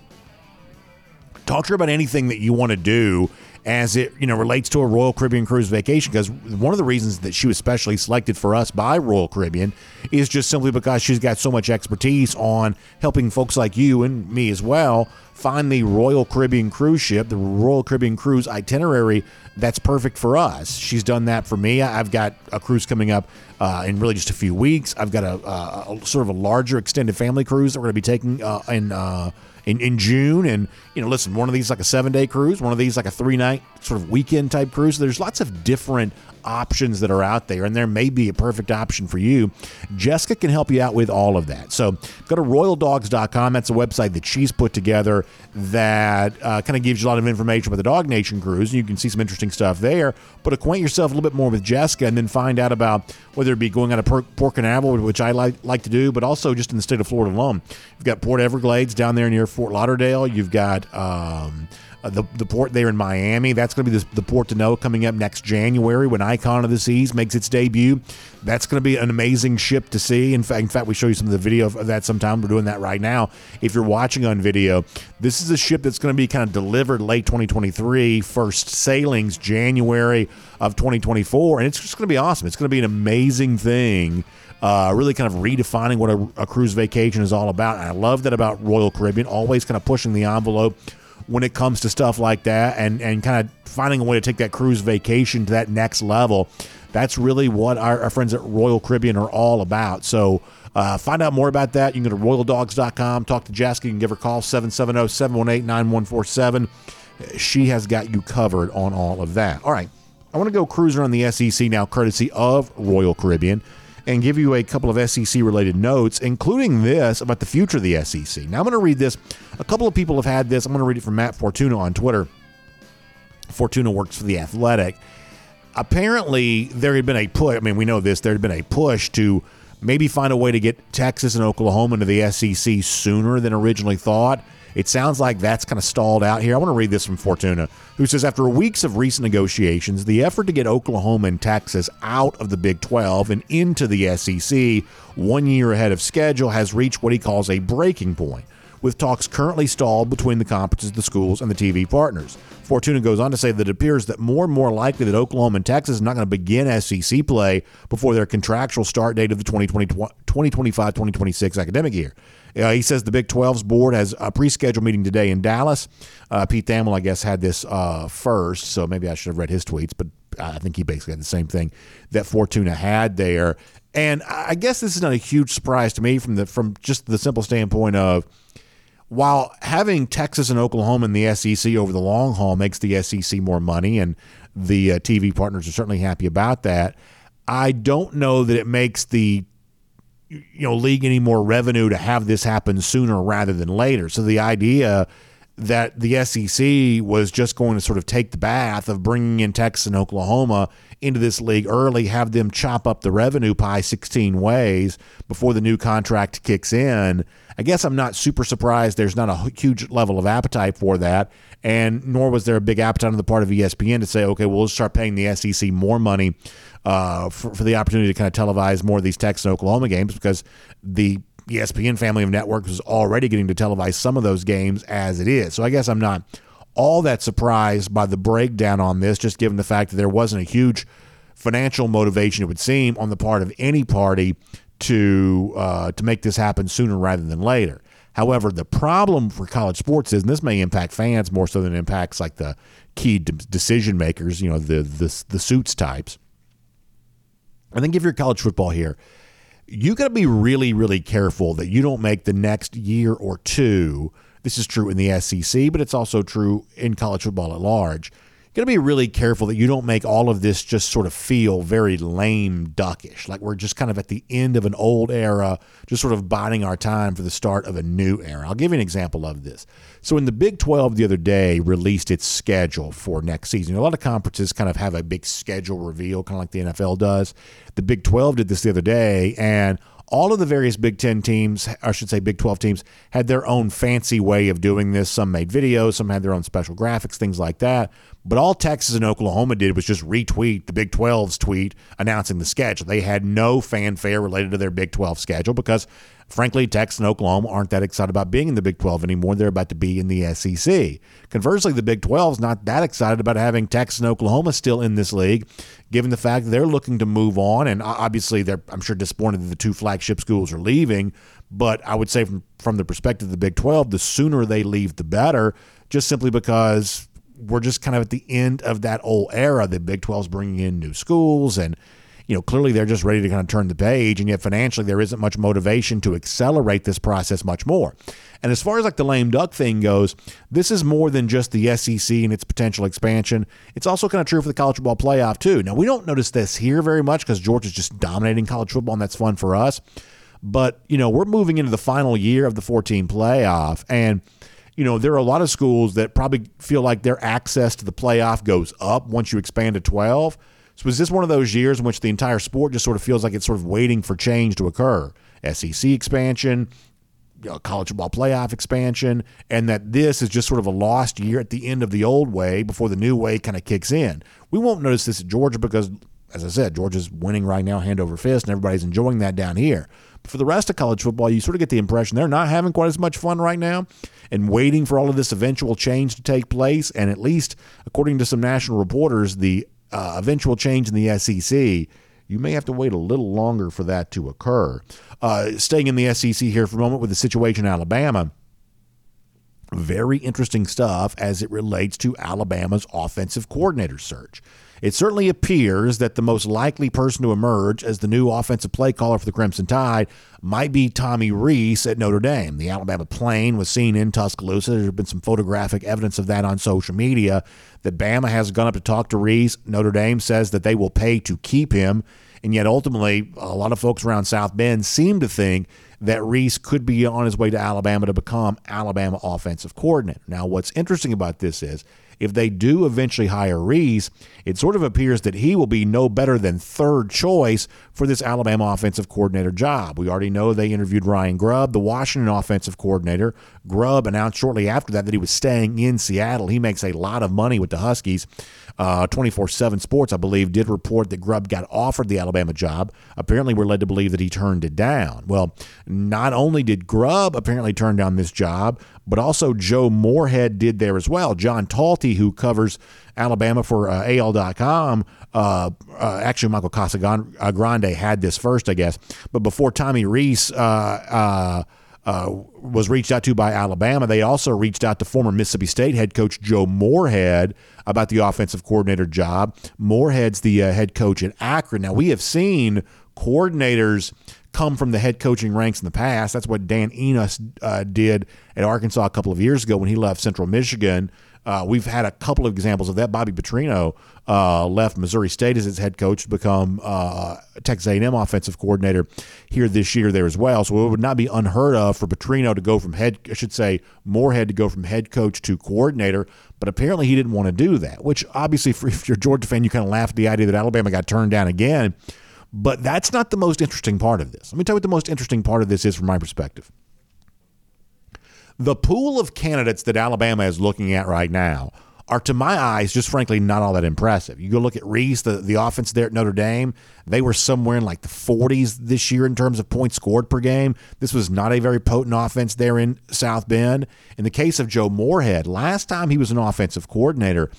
talk to her about anything that you want to do as it you know relates to a Royal Caribbean cruise vacation because one of the reasons that she was specially selected for us by Royal Caribbean is just simply because she's got so much expertise on helping folks like you and me as well find the Royal Caribbean cruise ship, the Royal Caribbean cruise itinerary that's perfect for us. She's done that for me. I've got a cruise coming up uh, in really just a few weeks. I've got a, a, a, sort of a larger extended family cruise that we're going to be taking uh, in. Uh, in, in June. And, you know, listen, one of these like a seven day cruise, one of these like a three night sort of weekend type cruise. There's lots of different options that are out there, and there may be a perfect option for you. Jessica can help you out with all of that. So go to royaldogs.com. That's a website that she's put together that uh, kind of gives you a lot of information about the DawgNation cruise, and you can see some interesting stuff there. But acquaint yourself a little bit more with Jessica, and then find out about whether it be going on a Port Canaveral, which I like like to do, but also just in the state of Florida alone. You've got Port Everglades down there near Fort Lauderdale. You've got um, uh, the, the port there in Miami. That's going to be the, the port to know coming up next January when Icon of the Seas makes its debut. That's going to be an amazing ship to see. In fact, in fact, we show you some of the video of that sometime. We're doing that right now. If you're watching on video, this is a ship that's going to be kind of delivered late 2023, first sailings January of 2024, and it's just going to be awesome. It's going to be an amazing thing. Uh, really kind of redefining what a, a cruise vacation is all about. And I love that about Royal Caribbean, always kind of pushing the envelope when it comes to stuff like that and, and kind of finding a way to take that cruise vacation to that next level. That's really what our, our friends at Royal Caribbean are all about. So uh, find out more about that. You can go to royaldogs.com, talk to Jessica. You can give her a call, 770 718 9147. She has got you covered on all of that. All right. I want to go cruising on the SEC now, courtesy of Royal Caribbean and give you a couple of SEC related notes, including this about the future of the SEC. Now, I'm going to read this. A couple of people have had this. I'm going to read it from Matt Fortuna on Twitter. Fortuna works for The Athletic. Apparently, there had been a push. I mean, we know this. There had been a push to maybe find a way to get Texas and Oklahoma into the SEC sooner than originally thought. It sounds like that's kind of stalled out here. I want to read this from Fortuna, who says After weeks of recent negotiations, the effort to get Oklahoma and Texas out of the Big 12 and into the SEC one year ahead of schedule has reached what he calls a breaking point. with talks currently stalled between the conferences, the schools, and the TV partners. Fortuna goes on to say that it appears that more and more likely that Oklahoma and Texas is not going to begin SEC play before their contractual start date of the 2025 2026 academic year. Uh, he says the Big 12's board has a pre-scheduled meeting today in Dallas. Uh, Pete Thamel, I guess, had this uh, first, so maybe I should have read his tweets, but I think he basically had the same thing that Fortuna had there. And I guess this is not a huge surprise to me from the from just the simple standpoint of while having Texas and Oklahoma in the SEC over the long haul makes the SEC more money, and the uh, TV partners are certainly happy about that. I don't know that it makes the you know league any more revenue to have this happen sooner rather than later. So the idea that the SEC was just going to sort of take the bath of bringing in Texas and Oklahoma into this league early, have them chop up the revenue pie 16 ways before the new contract kicks in. I guess I'm not super surprised there's not a huge level of appetite for that, and nor was there a big appetite on the part of ESPN to say, okay, we'll start paying the SEC more money uh, for, for the opportunity to kind of televise more of these Texas and Oklahoma games because the ESPN family of networks is already getting to televise some of those games as it is. So I guess I'm not all that surprised by the breakdown on this, just given the fact that there wasn't a huge financial motivation, it would seem, on the part of any party to uh, to make this happen sooner rather than later. However, the problem for college sports is, and this may impact fans more so than impacts like the key decision makers, you know, the the the suits types. I think if you're college football here, you got to be really, really careful that you don't make the next year or two. This is true in the SEC, but it's also true in college football at large. Got to be really careful that you don't make all of this just sort of feel very lame duckish, like we're just kind of at the end of an old era, just sort of biding our time for the start of a new era. I'll give you an example of this. So, in the Big 12 the other day released its schedule for next season. A lot of conferences kind of have a big schedule reveal, kind of like the NFL does. The Big 12 did this the other day, and all of the various Big Ten teams, I should say Big 12 teams, had their own fancy way of doing this. Some made videos, some had their own special graphics, things like that. But all Texas and Oklahoma did was just retweet the Big 12's tweet announcing the schedule. They had no fanfare related to their Big 12 schedule because, frankly, Texas and Oklahoma aren't that excited about being in the Big 12 anymore. They're about to be in the SEC. Conversely, the Big 12 is not that excited about having Texas and Oklahoma still in this league, given the fact that they're looking to move on. And obviously, they're, I'm sure, disappointed that the two flagship schools are leaving. But I would say, from, from the perspective of the Big 12, the sooner they leave, the better, just simply because we're just kind of at the end of that old era. The Big 12's bringing in new schools, and you know clearly they're just ready to kind of turn the page. And yet financially, there isn't much motivation to accelerate this process much more. And as far as like the lame duck thing goes, this is more than just the SEC and its potential expansion. It's also kind of true for the college football playoff too. Now we don't notice this here very much because Georgia's just dominating college football, and that's fun for us. But you know we're moving into the final year of the 14 playoff, and you know, there are a lot of schools that probably feel like their access to the playoff goes up once you expand to 12. So is this one of those years in which the entire sport just sort of feels like it's sort of waiting for change to occur? SEC expansion, you know, college football playoff expansion, and that this is just sort of a lost year at the end of the old way before the new way kind of kicks in. We won't notice this at Georgia because, as I said, Georgia's winning right now hand over fist, and everybody's enjoying that down here. But for the rest of college football, you sort of get the impression they're not having quite as much fun right now and waiting for all of this eventual change to take place. And at least, according to some national reporters, the uh, eventual change in the SEC, you may have to wait a little longer for that to occur. Uh, staying in the SEC here for a moment with the situation in Alabama very interesting stuff as it relates to Alabama's offensive coordinator search. It certainly appears that the most likely person to emerge as the new offensive play caller for the Crimson Tide might be Tommy Rees at Notre Dame. The Alabama plane was seen in Tuscaloosa. There's been some photographic evidence of that on social media. That Bama has gone up to talk to Rees. Notre Dame says that they will pay to keep him. And yet, ultimately, a lot of folks around South Bend seem to think that Rees could be on his way to Alabama to become Alabama offensive coordinator. Now, what's interesting about this is if they do eventually hire Rees, it sort of appears that he will be no better than third choice for this Alabama offensive coordinator job. We already know they interviewed Ryan Grubb, the Washington offensive coordinator, Grubb announced shortly after that that he was staying in Seattle. He makes a lot of money with the Huskies. Uh, 24 7 Sports, I believe, did report that Grubb got offered the Alabama job. Apparently, we're led to believe that he turned it down. Well, not only did Grubb apparently turn down this job, but also Joe Moorhead did there as well. John Talty, who covers Alabama for uh, AL.com, uh, uh, actually, Michael Casagrande had this first, I guess. But before Tommy Rees uh, uh, uh, was reached out to by Alabama, they also reached out to former Mississippi State head coach Joe Moorhead about the offensive coordinator job. Moorhead's the head coach at Akron. Now, we have seen coordinators come from the head coaching ranks in the past. That's what Dan Enos uh, did at Arkansas a couple of years ago when he left Central Michigan. Uh, we've had a couple of examples of that. Bobby Petrino uh, left Missouri State as its head coach to become uh, Texas A&M offensive coordinator here this year there as well. So it would not be unheard of for Petrino to go from head, I should say, Moorhead to go from head coach to coordinator. But apparently he didn't want to do that. Which obviously, for, [laughs] if you're a Georgia fan, you kind of laugh at the idea that Alabama got turned down again. But that's not the most interesting part of this. Let me tell you what the most interesting part of this is from my perspective the pool of candidates that Alabama is looking at right now are, to my eyes, just frankly not all that impressive. You go look at Rees, the, the offense there at Notre Dame, they were somewhere in like the 40s this year in terms of points scored per game. This was not a very potent offense there in South Bend. In the case of Joe Moorhead, last time he was an offensive coordinator,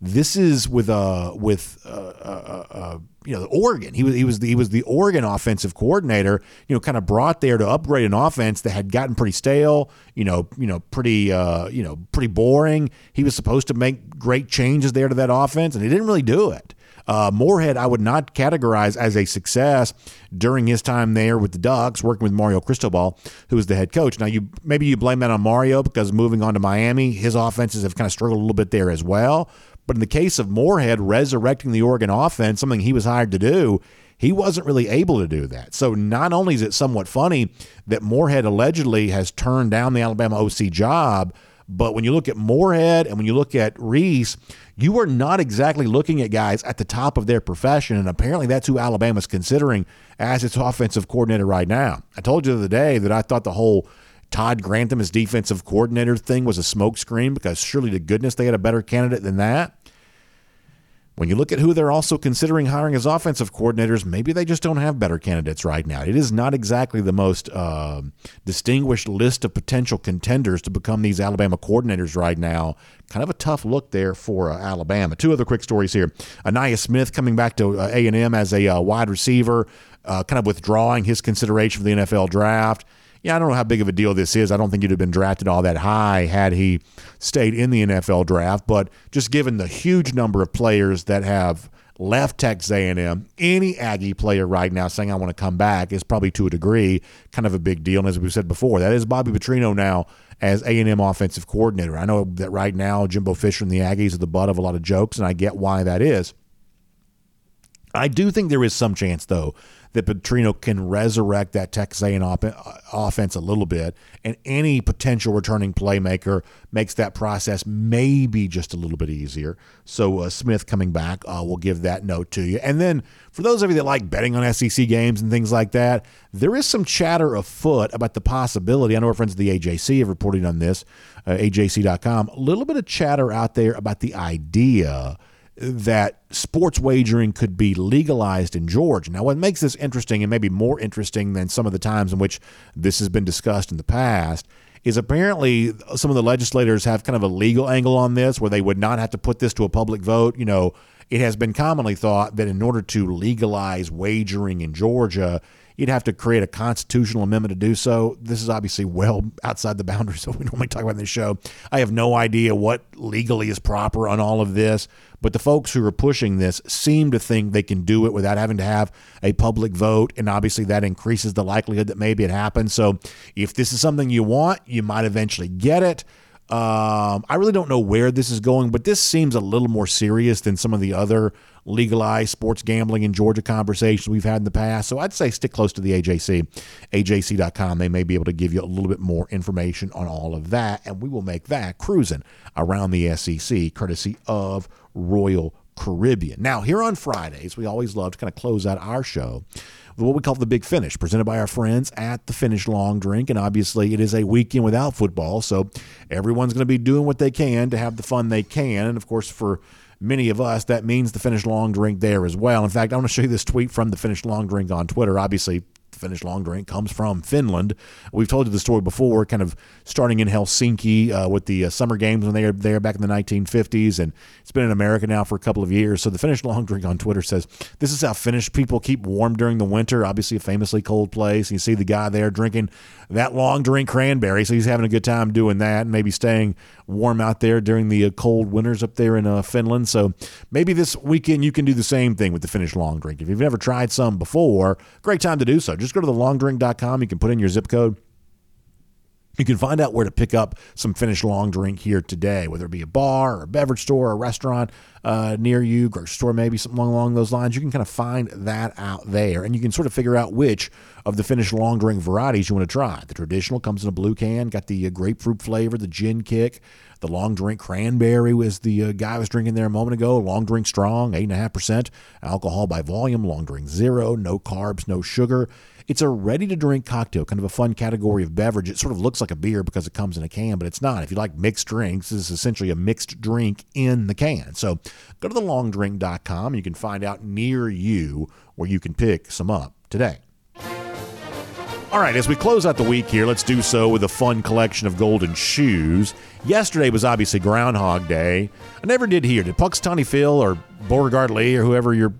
this is with a with uh, uh, uh, you know Oregon. He was he was the, he was the Oregon offensive coordinator. You know, kind of brought there to upgrade an offense that had gotten pretty stale. You know, you know, pretty uh, you know, pretty boring. He was supposed to make great changes there to that offense, and he didn't really do it. Uh, Moorhead, I would not categorize as a success during his time there with the Ducks, working with Mario Cristobal, who was the head coach. Now, you maybe you blame that on Mario because moving on to Miami, his offenses have kind of struggled a little bit there as well. But in the case of Moorhead resurrecting the Oregon offense, something he was hired to do, he wasn't really able to do that. So not only is it somewhat funny that Moorhead allegedly has turned down the Alabama OC job, but when you look at Moorhead and when you look at Rees, you are not exactly looking at guys at the top of their profession. And apparently that's who Alabama's considering as its offensive coordinator right now. I told you the other day that I thought the whole Todd Grantham as defensive coordinator thing was a smokescreen because surely to goodness they had a better candidate than that. When you look at who they're also considering hiring as offensive coordinators, maybe they just don't have better candidates right now. It is not exactly the most uh, distinguished list of potential contenders to become these Alabama coordinators right now. Kind of a tough look there for uh, Alabama. Two other quick stories here: Ainias Smith coming back to uh, A and M as a uh, wide receiver, uh, kind of withdrawing his consideration for the NFL draft yeah, I don't know how big of a deal this is. I don't think he'd have been drafted all that high had he stayed in the NFL draft. But just given the huge number of players that have left Texas A&M, any Aggie player right now saying I want to come back is probably to a degree kind of a big deal. And as we said before, that is Bobby Petrino now as A&M offensive coordinator. I know that right now Jimbo Fisher and the Aggies are the butt of a lot of jokes, and I get why that is. I do think there is some chance, though, that Petrino can resurrect that Texas A&M op- offense a little bit, and any potential returning playmaker makes that process maybe just a little bit easier. So uh, Smith coming back uh, will give that note to you. And then for those of you that like betting on SEC games and things like that, there is some chatter afoot about the possibility. I know our friends at the AJC have reported on this, uh, AJC.com. A little bit of chatter out there about the idea – that sports wagering could be legalized in Georgia. Now, what makes this interesting and maybe more interesting than some of the times in which this has been discussed in the past is apparently some of the legislators have kind of a legal angle on this where they would not have to put this to a public vote. You know, it has been commonly thought that in order to legalize wagering in Georgia, You'd have to create a constitutional amendment to do so. This is obviously well outside the boundaries of what we normally talk about in this show. I have no idea what legally is proper on all of this, but the folks who are pushing this seem to think they can do it without having to have a public vote, and obviously that increases the likelihood that maybe it happens. So if this is something you want, you might eventually get it. Um, I really don't know where this is going, but this seems a little more serious than some of the other legalized sports gambling in Georgia conversations we've had in the past. So I'd say stick close to the AJC, AJC.com. They may be able to give you a little bit more information on all of that, and we will make that cruising around the SEC courtesy of Royal Caribbean. Now, here on Fridays, we always love to kind of close out our show with what we call the Big Finish, presented by our friends at the Finnish Long Drink. And obviously, it is a weekend without football, so everyone's going to be doing what they can to have the fun they can. And of course, for many of us, that means the Finnish Long Drink there as well. In fact, I want to show you this tweet from the Finnish Long Drink on Twitter. Obviously, Finnish long drink comes from Finland. We've told you the story before, kind of starting in Helsinki uh, with the uh, summer games when they were there back in the 1950s, and it's been in America now for a couple of years. So the Finnish long drink on Twitter says this is how Finnish people keep warm during the winter. Obviously, a famously cold place. You see the guy there drinking that long drink cranberry, so he's having a good time doing that, and maybe staying warm out there during the uh, cold winters up there in uh, Finland. So maybe this weekend you can do the same thing with the Finnish long drink. If you've never tried some before, great time to do so. Just go to the thelongdrink.com. You can put in your zip code. You can find out where to pick up some Finnish long drink here today, whether it be a bar or a beverage store or a restaurant uh, near you, grocery store, maybe something along those lines. You can kind of find that out there, and you can sort of figure out which of the Finnish long drink varieties you want to try. The traditional comes in a blue can, got the uh, grapefruit flavor, the gin kick. The long drink cranberry was the uh, guy I was drinking there a moment ago. Long drink strong, 8.5% alcohol by volume. Long drink zero, no carbs, no sugar. It's a ready to drink cocktail, kind of a fun category of beverage. It sort of looks like a beer because it comes in a can, but it's not. If you like mixed drinks, this is essentially a mixed drink in the can. So go to thelongdrink.com. You can find out near you where you can pick some up today. All right, as we close out the week here, let's do so with a fun collection of golden shoes. Yesterday was obviously Groundhog Day. I never did hear. Did Punxsutawney Phil or Beauregard Lee or whoever your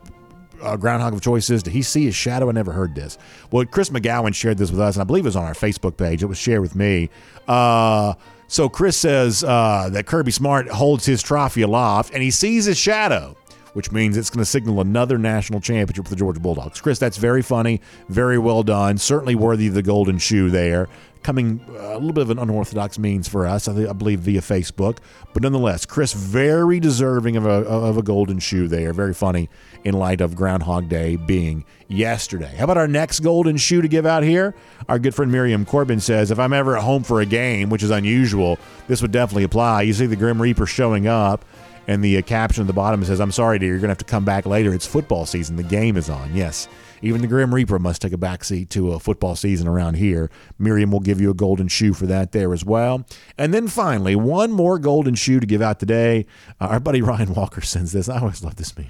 uh, groundhog of choice is? Did he see his shadow? I never heard this. Well, Chris McGowan shared this with us, and I believe it was on our Facebook page. It was shared with me. Uh, so Chris says uh, that Kirby Smart holds his trophy aloft, and he sees his shadow which means it's going to signal another national championship for the Georgia Bulldogs. Chris, that's very funny, very well done, certainly worthy of the golden shoe there. Coming uh, a little bit of an unorthodox means for us, I, believe, via Facebook. But nonetheless, Chris, very deserving of a, of a golden shoe there. Very funny in light of Groundhog Day being yesterday. How about our next golden shoe to give out here? Our good friend Miriam Corbin says, if I'm ever at home for a game, which is unusual, this would definitely apply. You see the Grim Reaper showing up and the uh, caption at the bottom says, I'm sorry, dear, you're going to have to come back later. It's football season. The game is on. Yes, even the Grim Reaper must take a backseat to a football season around here. Miriam will give you a golden shoe for that there as well. And then finally, one more golden shoe to give out today. Uh, our buddy Ryan Walker [laughs] sends this. I always love this meme.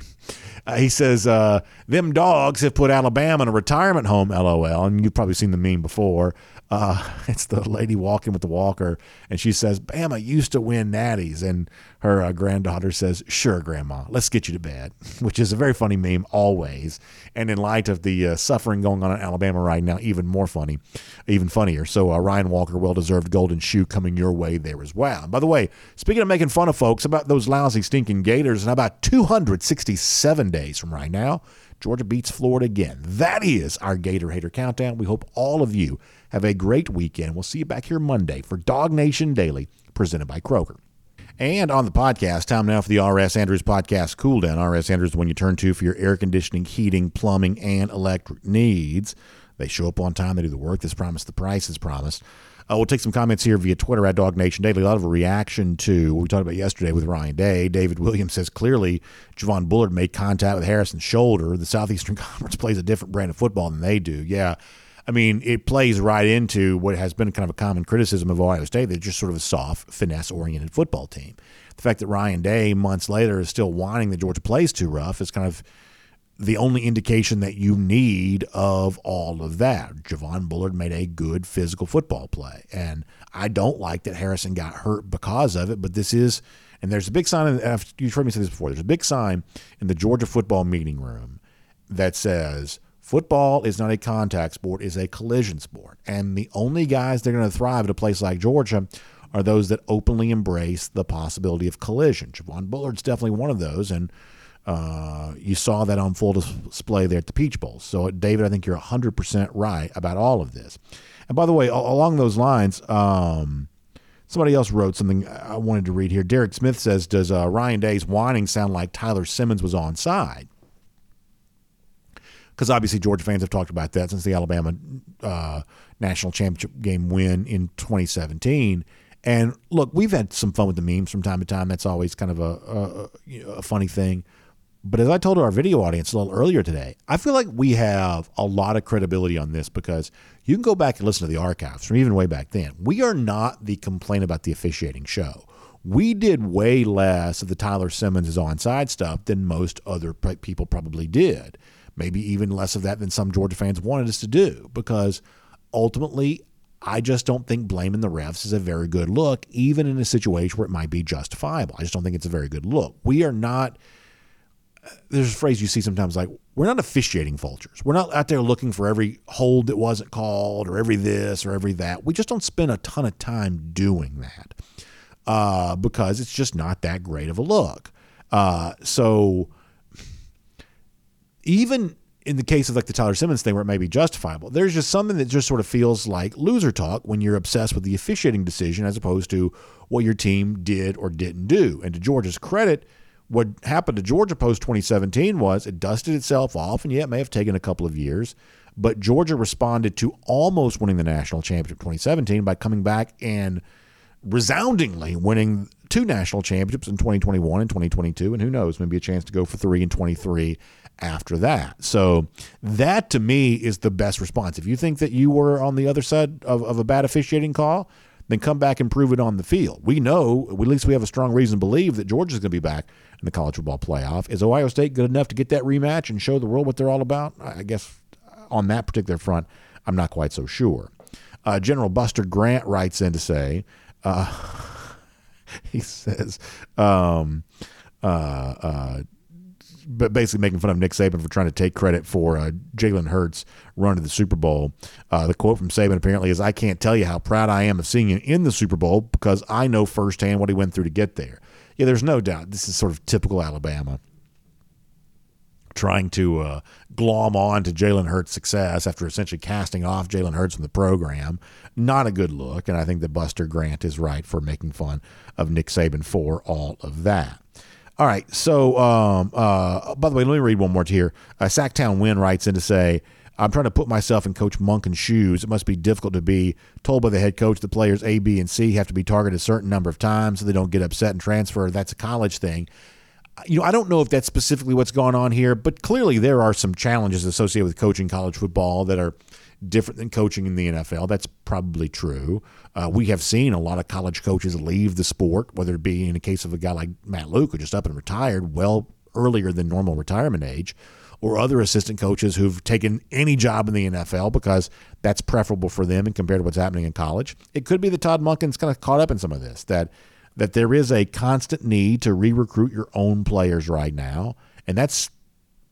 Uh, he says, uh, Them dogs have put Alabama in a retirement home, lol. And you've probably seen the meme before. Uh, [laughs] it's the lady walking with the walker, and she says, Bama used to win natties. And her uh, granddaughter says, Sure, Grandma, let's get you to bed, [laughs] which is a very funny meme always. And in light of the uh, suffering going on in Alabama right now, even more funny, even funnier. So, uh, Ryan Walker, well deserved golden shoe coming your way there as well. And by the way, speaking of making fun of folks about those lousy, stinking Gators, in about 267 days from right now, Georgia beats Florida again. That is our Gator Hater Countdown. We hope all of you have a great weekend. We'll see you back here Monday for DawgNation Daily, presented by Kroger. And on the podcast, time now for the R.S. Andrews Podcast Cool Down. R.S. Andrews, when you turn to for your air conditioning, heating, plumbing, and electric needs. They show up on time. They do the work that's promised. The price is promised. Uh, we'll take some comments here via Twitter at DawgNation Daily. A lot of a reaction to what we talked about yesterday with Ryan Day. David Williams says clearly Javon Bullard made contact with Harrison's shoulder. The Southeastern [laughs] Conference plays a different brand of football than they do. Yeah. I mean, it plays right into what has been kind of a common criticism of Ohio State. They're just sort of a soft, finesse oriented football team. The fact that Ryan Day, months later, is still whining that Georgia plays too rough is kind of the only indication that you need of all of that. Javon Bullard made a good physical football play. And I don't like that Harrison got hurt because of it, but this is, and there's a big sign, you've heard me say this before, there's a big sign in the Georgia football meeting room that says, Football is not a contact sport, it's a collision sport. And the only guys that are going to thrive at a place like Georgia are those that openly embrace the possibility of collision. Javon Bullard's definitely one of those. And uh, you saw that on full display there at the Peach Bowl. So, David, I think you're 100% right about all of this. And by the way, along those lines, um, somebody else wrote something I wanted to read here. Derek Smith says, Does uh, Ryan Day's whining sound like Tyler Simmons was on side? Because obviously, Georgia fans have talked about that since the Alabama uh, national championship game win in 2017. And look, we've had some fun with the memes from time to time. That's always kind of a, a, a funny thing. But as I told our video audience a little earlier today, I feel like we have a lot of credibility on this because you can go back and listen to the archives from even way back then. We are not the complaint about the officiating show. We did way less of the Tyler Simmons onside stuff than most other people probably did. Maybe even less of that than some Georgia fans wanted us to do because ultimately, I just don't think blaming the refs is a very good look, even in a situation where it might be justifiable. I just don't think it's a very good look. We are not there's a phrase you see sometimes like we're not officiating vultures. We're not out there looking for every hold that wasn't called or every this or every that. We just don't spend a ton of time doing that uh, because it's just not that great of a look. Uh, so even in the case of like the Tyler Simmons thing where it may be justifiable, there's just something that just sort of feels like loser talk when you're obsessed with the officiating decision as opposed to what your team did or didn't do. And to Georgia's credit, what happened to Georgia post 2017 was it dusted itself off, and yeah, it may have taken a couple of years, but Georgia responded to almost winning the national championship 2017 by coming back and resoundingly winning two national championships in 2021 and 2022, and who knows, maybe a chance to go for three in 23 after that. So that to me is the best response. If you think that you were on the other side of, of a bad officiating call, then come back and prove it on the field. We know, at least we have a strong reason to believe that Georgia's going to be back in the college football playoff. Is Ohio State good enough to get that rematch and show the world what they're all about? I guess on that particular front, I'm not quite so sure. Uh, General Buster Grant writes in to say, uh, [laughs] he says, um, uh, uh but basically making fun of Nick Saban for trying to take credit for uh, Jalen Hurts' run to the Super Bowl. Uh, the quote from Saban apparently is, "I can't tell you how proud I am of seeing him in the Super Bowl because I know firsthand what he went through to get there." Yeah, there's no doubt this is sort of typical Alabama trying to uh, glom on to Jalen Hurts' success after essentially casting off Jalen Hurts from the program. Not a good look, and I think that Buster Grant is right for making fun of Nick Saban for all of that. All right, so um, uh, by the way, let me read one more here. Uh, Sacktown Win writes in to say, I'm trying to put myself in Coach Monken's shoes. It must be difficult to be told by the head coach the players A, B, and C have to be targeted a certain number of times so they don't get upset and transfer. That's a college thing. You know, I don't know if that's specifically what's going on here, but clearly there are some challenges associated with coaching college football that are different than coaching in the NFL. That's probably true. Uh, we have seen a lot of college coaches leave the sport, whether it be in the case of a guy like Matt Luke, who just up and retired well earlier than normal retirement age, or other assistant coaches who've taken any job in the NFL because that's preferable for them and compared to what's happening in college. It could be that Todd Monken's kind of caught up in some of this, that that there is a constant need to re-recruit your own players right now, and that's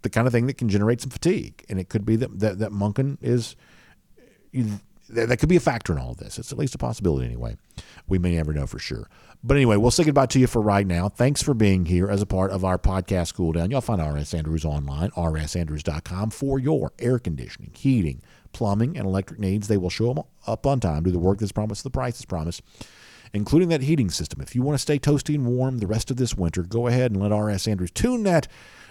the kind of thing that can generate some fatigue. And it could be that that, that Monken is that could be a factor in all of this. It's at least a possibility anyway. We may never know for sure. But anyway, we'll say goodbye to you for right now. Thanks for being here as a part of our podcast Cool Down. You'll find RS Andrews online, rsandrews.com, for your air conditioning, heating, plumbing, and electric needs. They will show up on time, do the work that's promised, the price is promised, including that heating system. If you want to stay toasty and warm the rest of this winter, go ahead and let RS Andrews tune that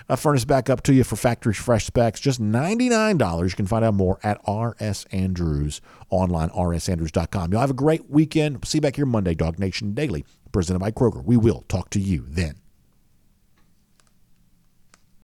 uh, furnace back up to you for factory fresh specs. Just $99. You can find out more at RS Andrews online, rsandrews.com. You'll have a great weekend. See you back here Monday, DawgNation Daily, presented by Kroger. We will talk to you then.